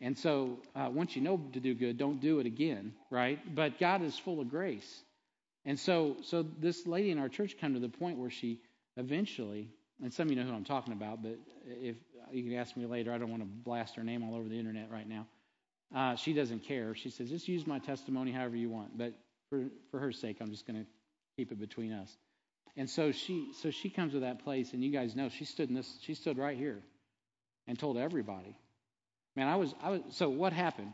And so uh, once you know to do good, don't do it again, right? But God is full of grace. And so, so this lady in our church come to the point where she eventually, and some of you know who I'm talking about, but if you can ask me later, I don't want to blast her name all over the internet right now. Uh, she doesn't care. She says, just use my testimony however you want. But for, for her sake, I'm just going to keep it between us. And so she so she comes to that place, and you guys know she stood in this. She stood right here, and told everybody. Man, I was I was. So what happened?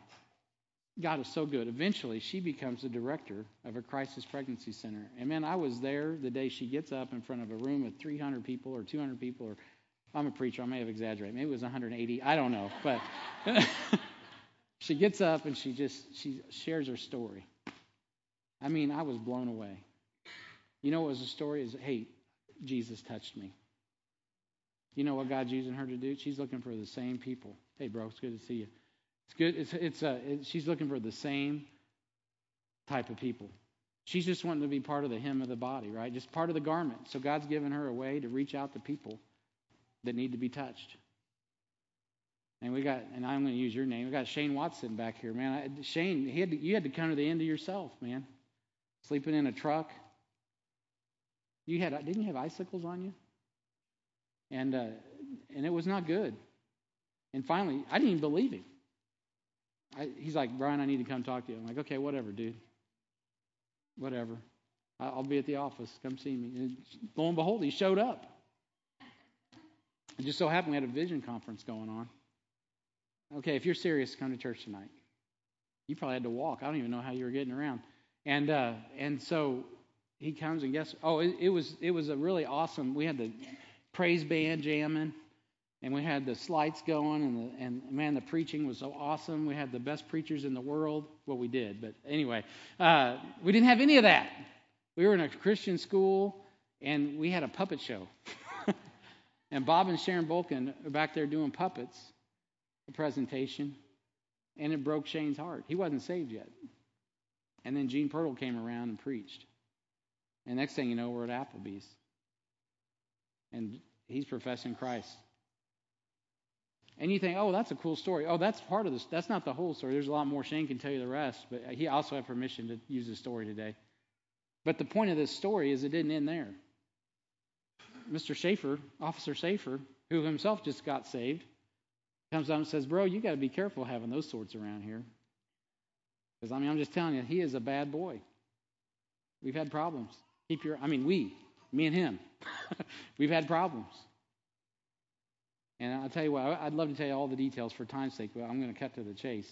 God is so good. Eventually, she becomes the director of a crisis pregnancy center. And man, I was there the day she gets up in front of a room of 300 people or 200 people, or I'm a preacher. I may have exaggerated. Maybe it was 180. I don't know, but she gets up and she just she shares her story. I mean, I was blown away. You know what was the story? Is hey, Jesus touched me. You know what God's using her to do? She's looking for the same people. Hey, bro, it's good to see you. It's good. It's it's uh, it, she's looking for the same type of people. She's just wanting to be part of the hem of the body, right? Just part of the garment. So God's given her a way to reach out to people that need to be touched. And we got, and I'm going to use your name. We got Shane Watson back here, man. I, Shane, he had to, you had to come to the end of yourself, man. Sleeping in a truck, you had didn't you have icicles on you? And uh, and it was not good. And finally, I didn't even believe him. I, he's like, Brian, I need to come talk to you. I'm like, okay, whatever, dude. Whatever. I'll be at the office. Come see me. And lo and behold, he showed up. It just so happened we had a vision conference going on. Okay, if you're serious, come to church tonight. You probably had to walk. I don't even know how you were getting around. And uh, and so he comes and guess oh it, it, was it was a really awesome we had the praise band jamming and we had the slides going and the, and man the preaching was so awesome. We had the best preachers in the world. Well we did but anyway uh, we didn't have any of that. We were in a christian school and we had a puppet show. And bob and sharon Bolkin are back there doing puppets a presentation and it broke shane's heart. He wasn't saved yet. And then gene Pirtle came around and preached and next thing you know, we're at Applebee's. And he's professing Christ. And you think, oh, that's a cool story. Oh, that's part of this. That's not the whole story. There's a lot more. Shane can tell you the rest, but he also had permission to use the story today. But the point of this story is it didn't end there. Mr. Schaefer, Officer Schaefer, who himself just got saved, comes up and says, Bro, you got to be careful having those sorts around here. Because, I mean, I'm just telling you, he is a bad boy. We've had problems. Keep your, I mean, we, me and him, we've had problems. And I'll tell you what, I'd love to tell you all the details for time's sake, but I'm going to cut to the chase.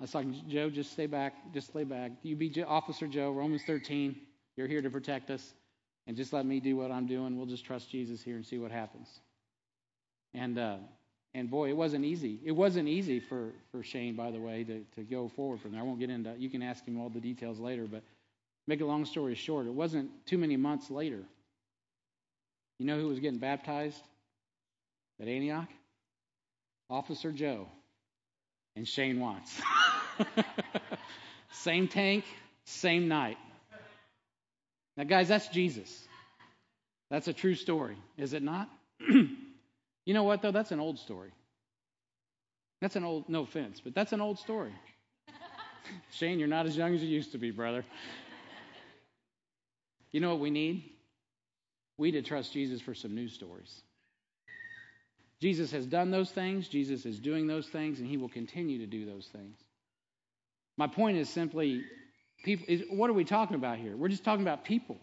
It's like, Joe, just stay back. Just stay back. You be Officer Joe, Romans 13. You're here to protect us. And just let me do what I'm doing. We'll just trust Jesus here and see what happens. And uh, and boy, it wasn't easy. It wasn't easy for, for Shane, by the way, to, to go forward from there. I won't get into You can ask him all the details later, but make a long story short, it wasn't too many months later. You know who was getting baptized at Antioch? Officer Joe and Shane Watts. same tank, same night. Now, guys, that's Jesus. That's a true story, is it not? you know what, though? That's an old story. That's an old, no offense, but that's an old story. Shane, you're not as young as you used to be, brother. You know what we need? We need to trust Jesus for some news stories. Jesus has done those things, Jesus is doing those things, and he will continue to do those things. My point is simply People, is, what are we talking about here? We're just talking about people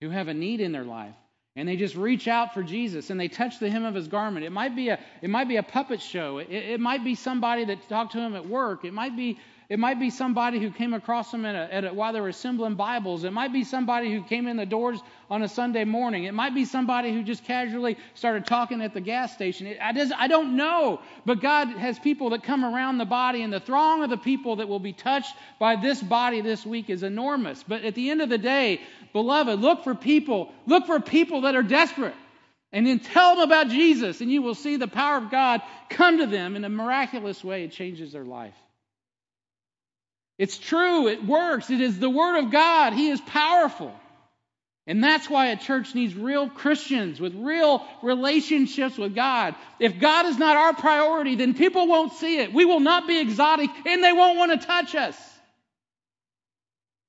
who have a need in their life and they just reach out for Jesus and they touch the hem of his garment. It might be a, it might be a puppet show. It, it might be somebody that talked to him at work. It might be it might be somebody who came across him at a, at a, while they were assembling Bibles. It might be somebody who came in the doors on a Sunday morning. It might be somebody who just casually started talking at the gas station. It, I, just, I don't know. But God has people that come around the body, and the throng of the people that will be touched by this body this week is enormous. But at the end of the day, beloved, look for people. Look for people that are desperate. And then tell them about Jesus, and you will see the power of God come to them in a miraculous way. It changes their life. It's true, it works. It is the Word of God. He is powerful. And that's why a church needs real Christians with real relationships with God. If God is not our priority, then people won't see it. We will not be exotic and they won't want to touch us.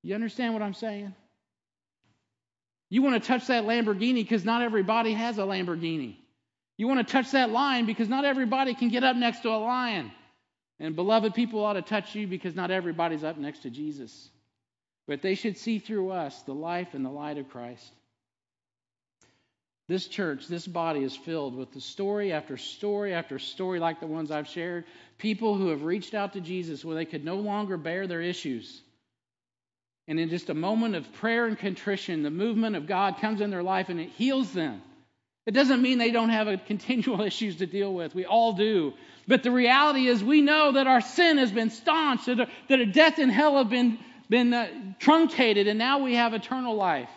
You understand what I'm saying? You want to touch that Lamborghini because not everybody has a Lamborghini. You want to touch that lion because not everybody can get up next to a lion. And beloved, people ought to touch you because not everybody's up next to Jesus. But they should see through us the life and the light of Christ. This church, this body is filled with the story after story after story like the ones I've shared. People who have reached out to Jesus when they could no longer bear their issues. And in just a moment of prayer and contrition, the movement of God comes in their life and it heals them. It doesn't mean they don't have continual issues to deal with. We all do. But the reality is, we know that our sin has been staunched, that a, death in hell have been, been uh, truncated, and now we have eternal life.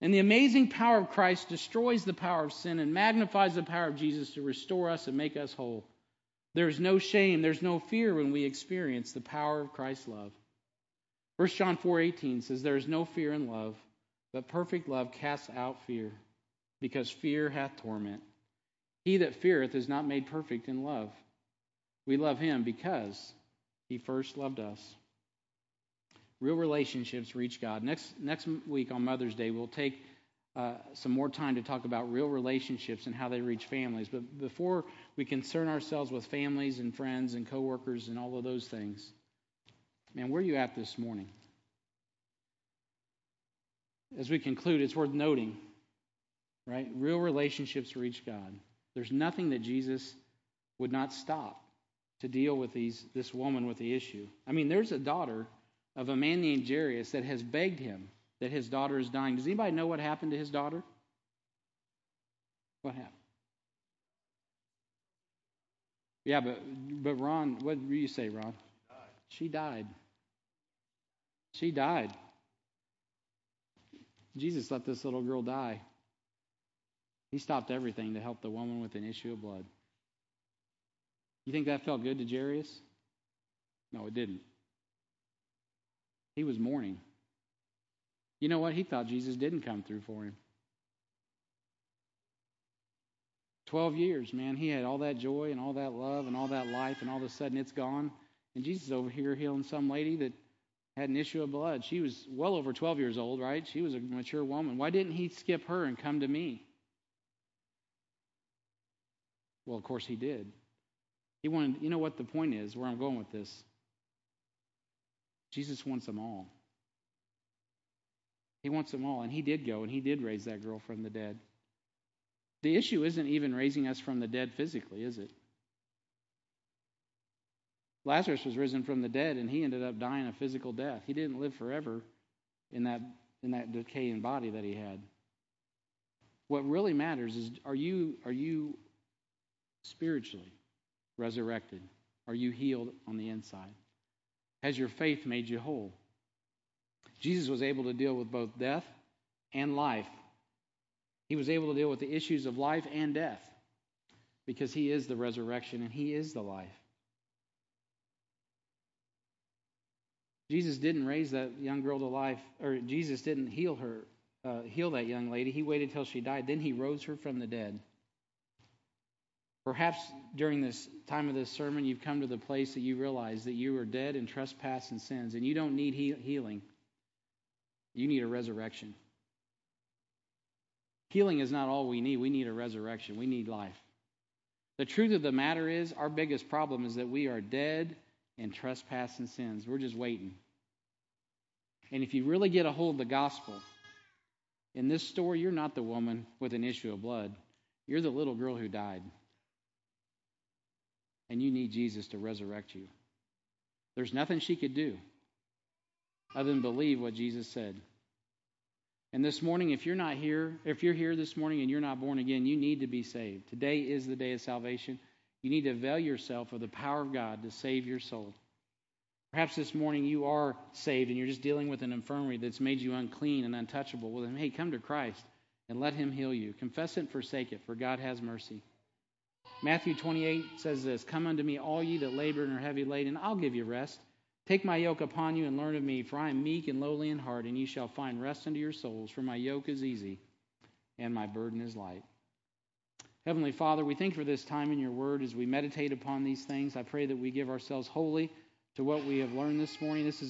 And the amazing power of Christ destroys the power of sin and magnifies the power of Jesus to restore us and make us whole. There's no shame, there's no fear when we experience the power of Christ's love. 1 John 4:18 says there is no fear in love, but perfect love casts out fear, because fear hath torment. He that feareth is not made perfect in love. We love him because he first loved us. Real relationships reach God. Next, next week on Mother's Day, we'll take uh, some more time to talk about real relationships and how they reach families. But before we concern ourselves with families and friends and coworkers and all of those things, man, where are you at this morning? As we conclude, it's worth noting, right? Real relationships reach God. There's nothing that Jesus would not stop to deal with these, this woman with the issue. I mean, there's a daughter of a man named Jairus that has begged him that his daughter is dying. Does anybody know what happened to his daughter? What happened? Yeah, but but Ron, what do you say, Ron? She died. She died. Jesus let this little girl die. He stopped everything to help the woman with an issue of blood. You think that felt good to Jairus? No, it didn't. He was mourning. You know what? He thought Jesus didn't come through for him. 12 years, man. He had all that joy and all that love and all that life, and all of a sudden it's gone. And Jesus is over here healing some lady that had an issue of blood. She was well over 12 years old, right? She was a mature woman. Why didn't he skip her and come to me? Well, of course he did. He wanted, you know what the point is, where I'm going with this? Jesus wants them all. He wants them all. And he did go, and he did raise that girl from the dead. The issue isn't even raising us from the dead physically, is it? Lazarus was risen from the dead, and he ended up dying a physical death. He didn't live forever in that, in that decaying body that he had. What really matters is are you, are you spiritually resurrected? Are you healed on the inside? Has your faith made you whole? Jesus was able to deal with both death and life. He was able to deal with the issues of life and death because he is the resurrection and he is the life. Jesus didn't raise that young girl to life, or Jesus didn't heal her, uh, heal that young lady. He waited till she died. Then he rose her from the dead. Perhaps during this time of this sermon, you've come to the place that you realize that you are dead in trespass and sins, and you don't need he- healing. You need a resurrection. Healing is not all we need. We need a resurrection. We need life. The truth of the matter is, our biggest problem is that we are dead in trespass and sins. We're just waiting. And if you really get a hold of the gospel, in this story, you're not the woman with an issue of blood. You're the little girl who died and you need Jesus to resurrect you. There's nothing she could do other than believe what Jesus said. And this morning, if you're not here, if you're here this morning and you're not born again, you need to be saved. Today is the day of salvation. You need to avail yourself of the power of God to save your soul. Perhaps this morning you are saved and you're just dealing with an infirmity that's made you unclean and untouchable. Well, then, hey, come to Christ and let Him heal you. Confess it and forsake it, for God has mercy. Matthew 28 says this Come unto me, all ye that labor and are heavy laden, I'll give you rest. Take my yoke upon you and learn of me, for I am meek and lowly in heart, and ye shall find rest unto your souls. For my yoke is easy and my burden is light. Heavenly Father, we thank you for this time in your word as we meditate upon these things. I pray that we give ourselves wholly to what we have learned this morning. This is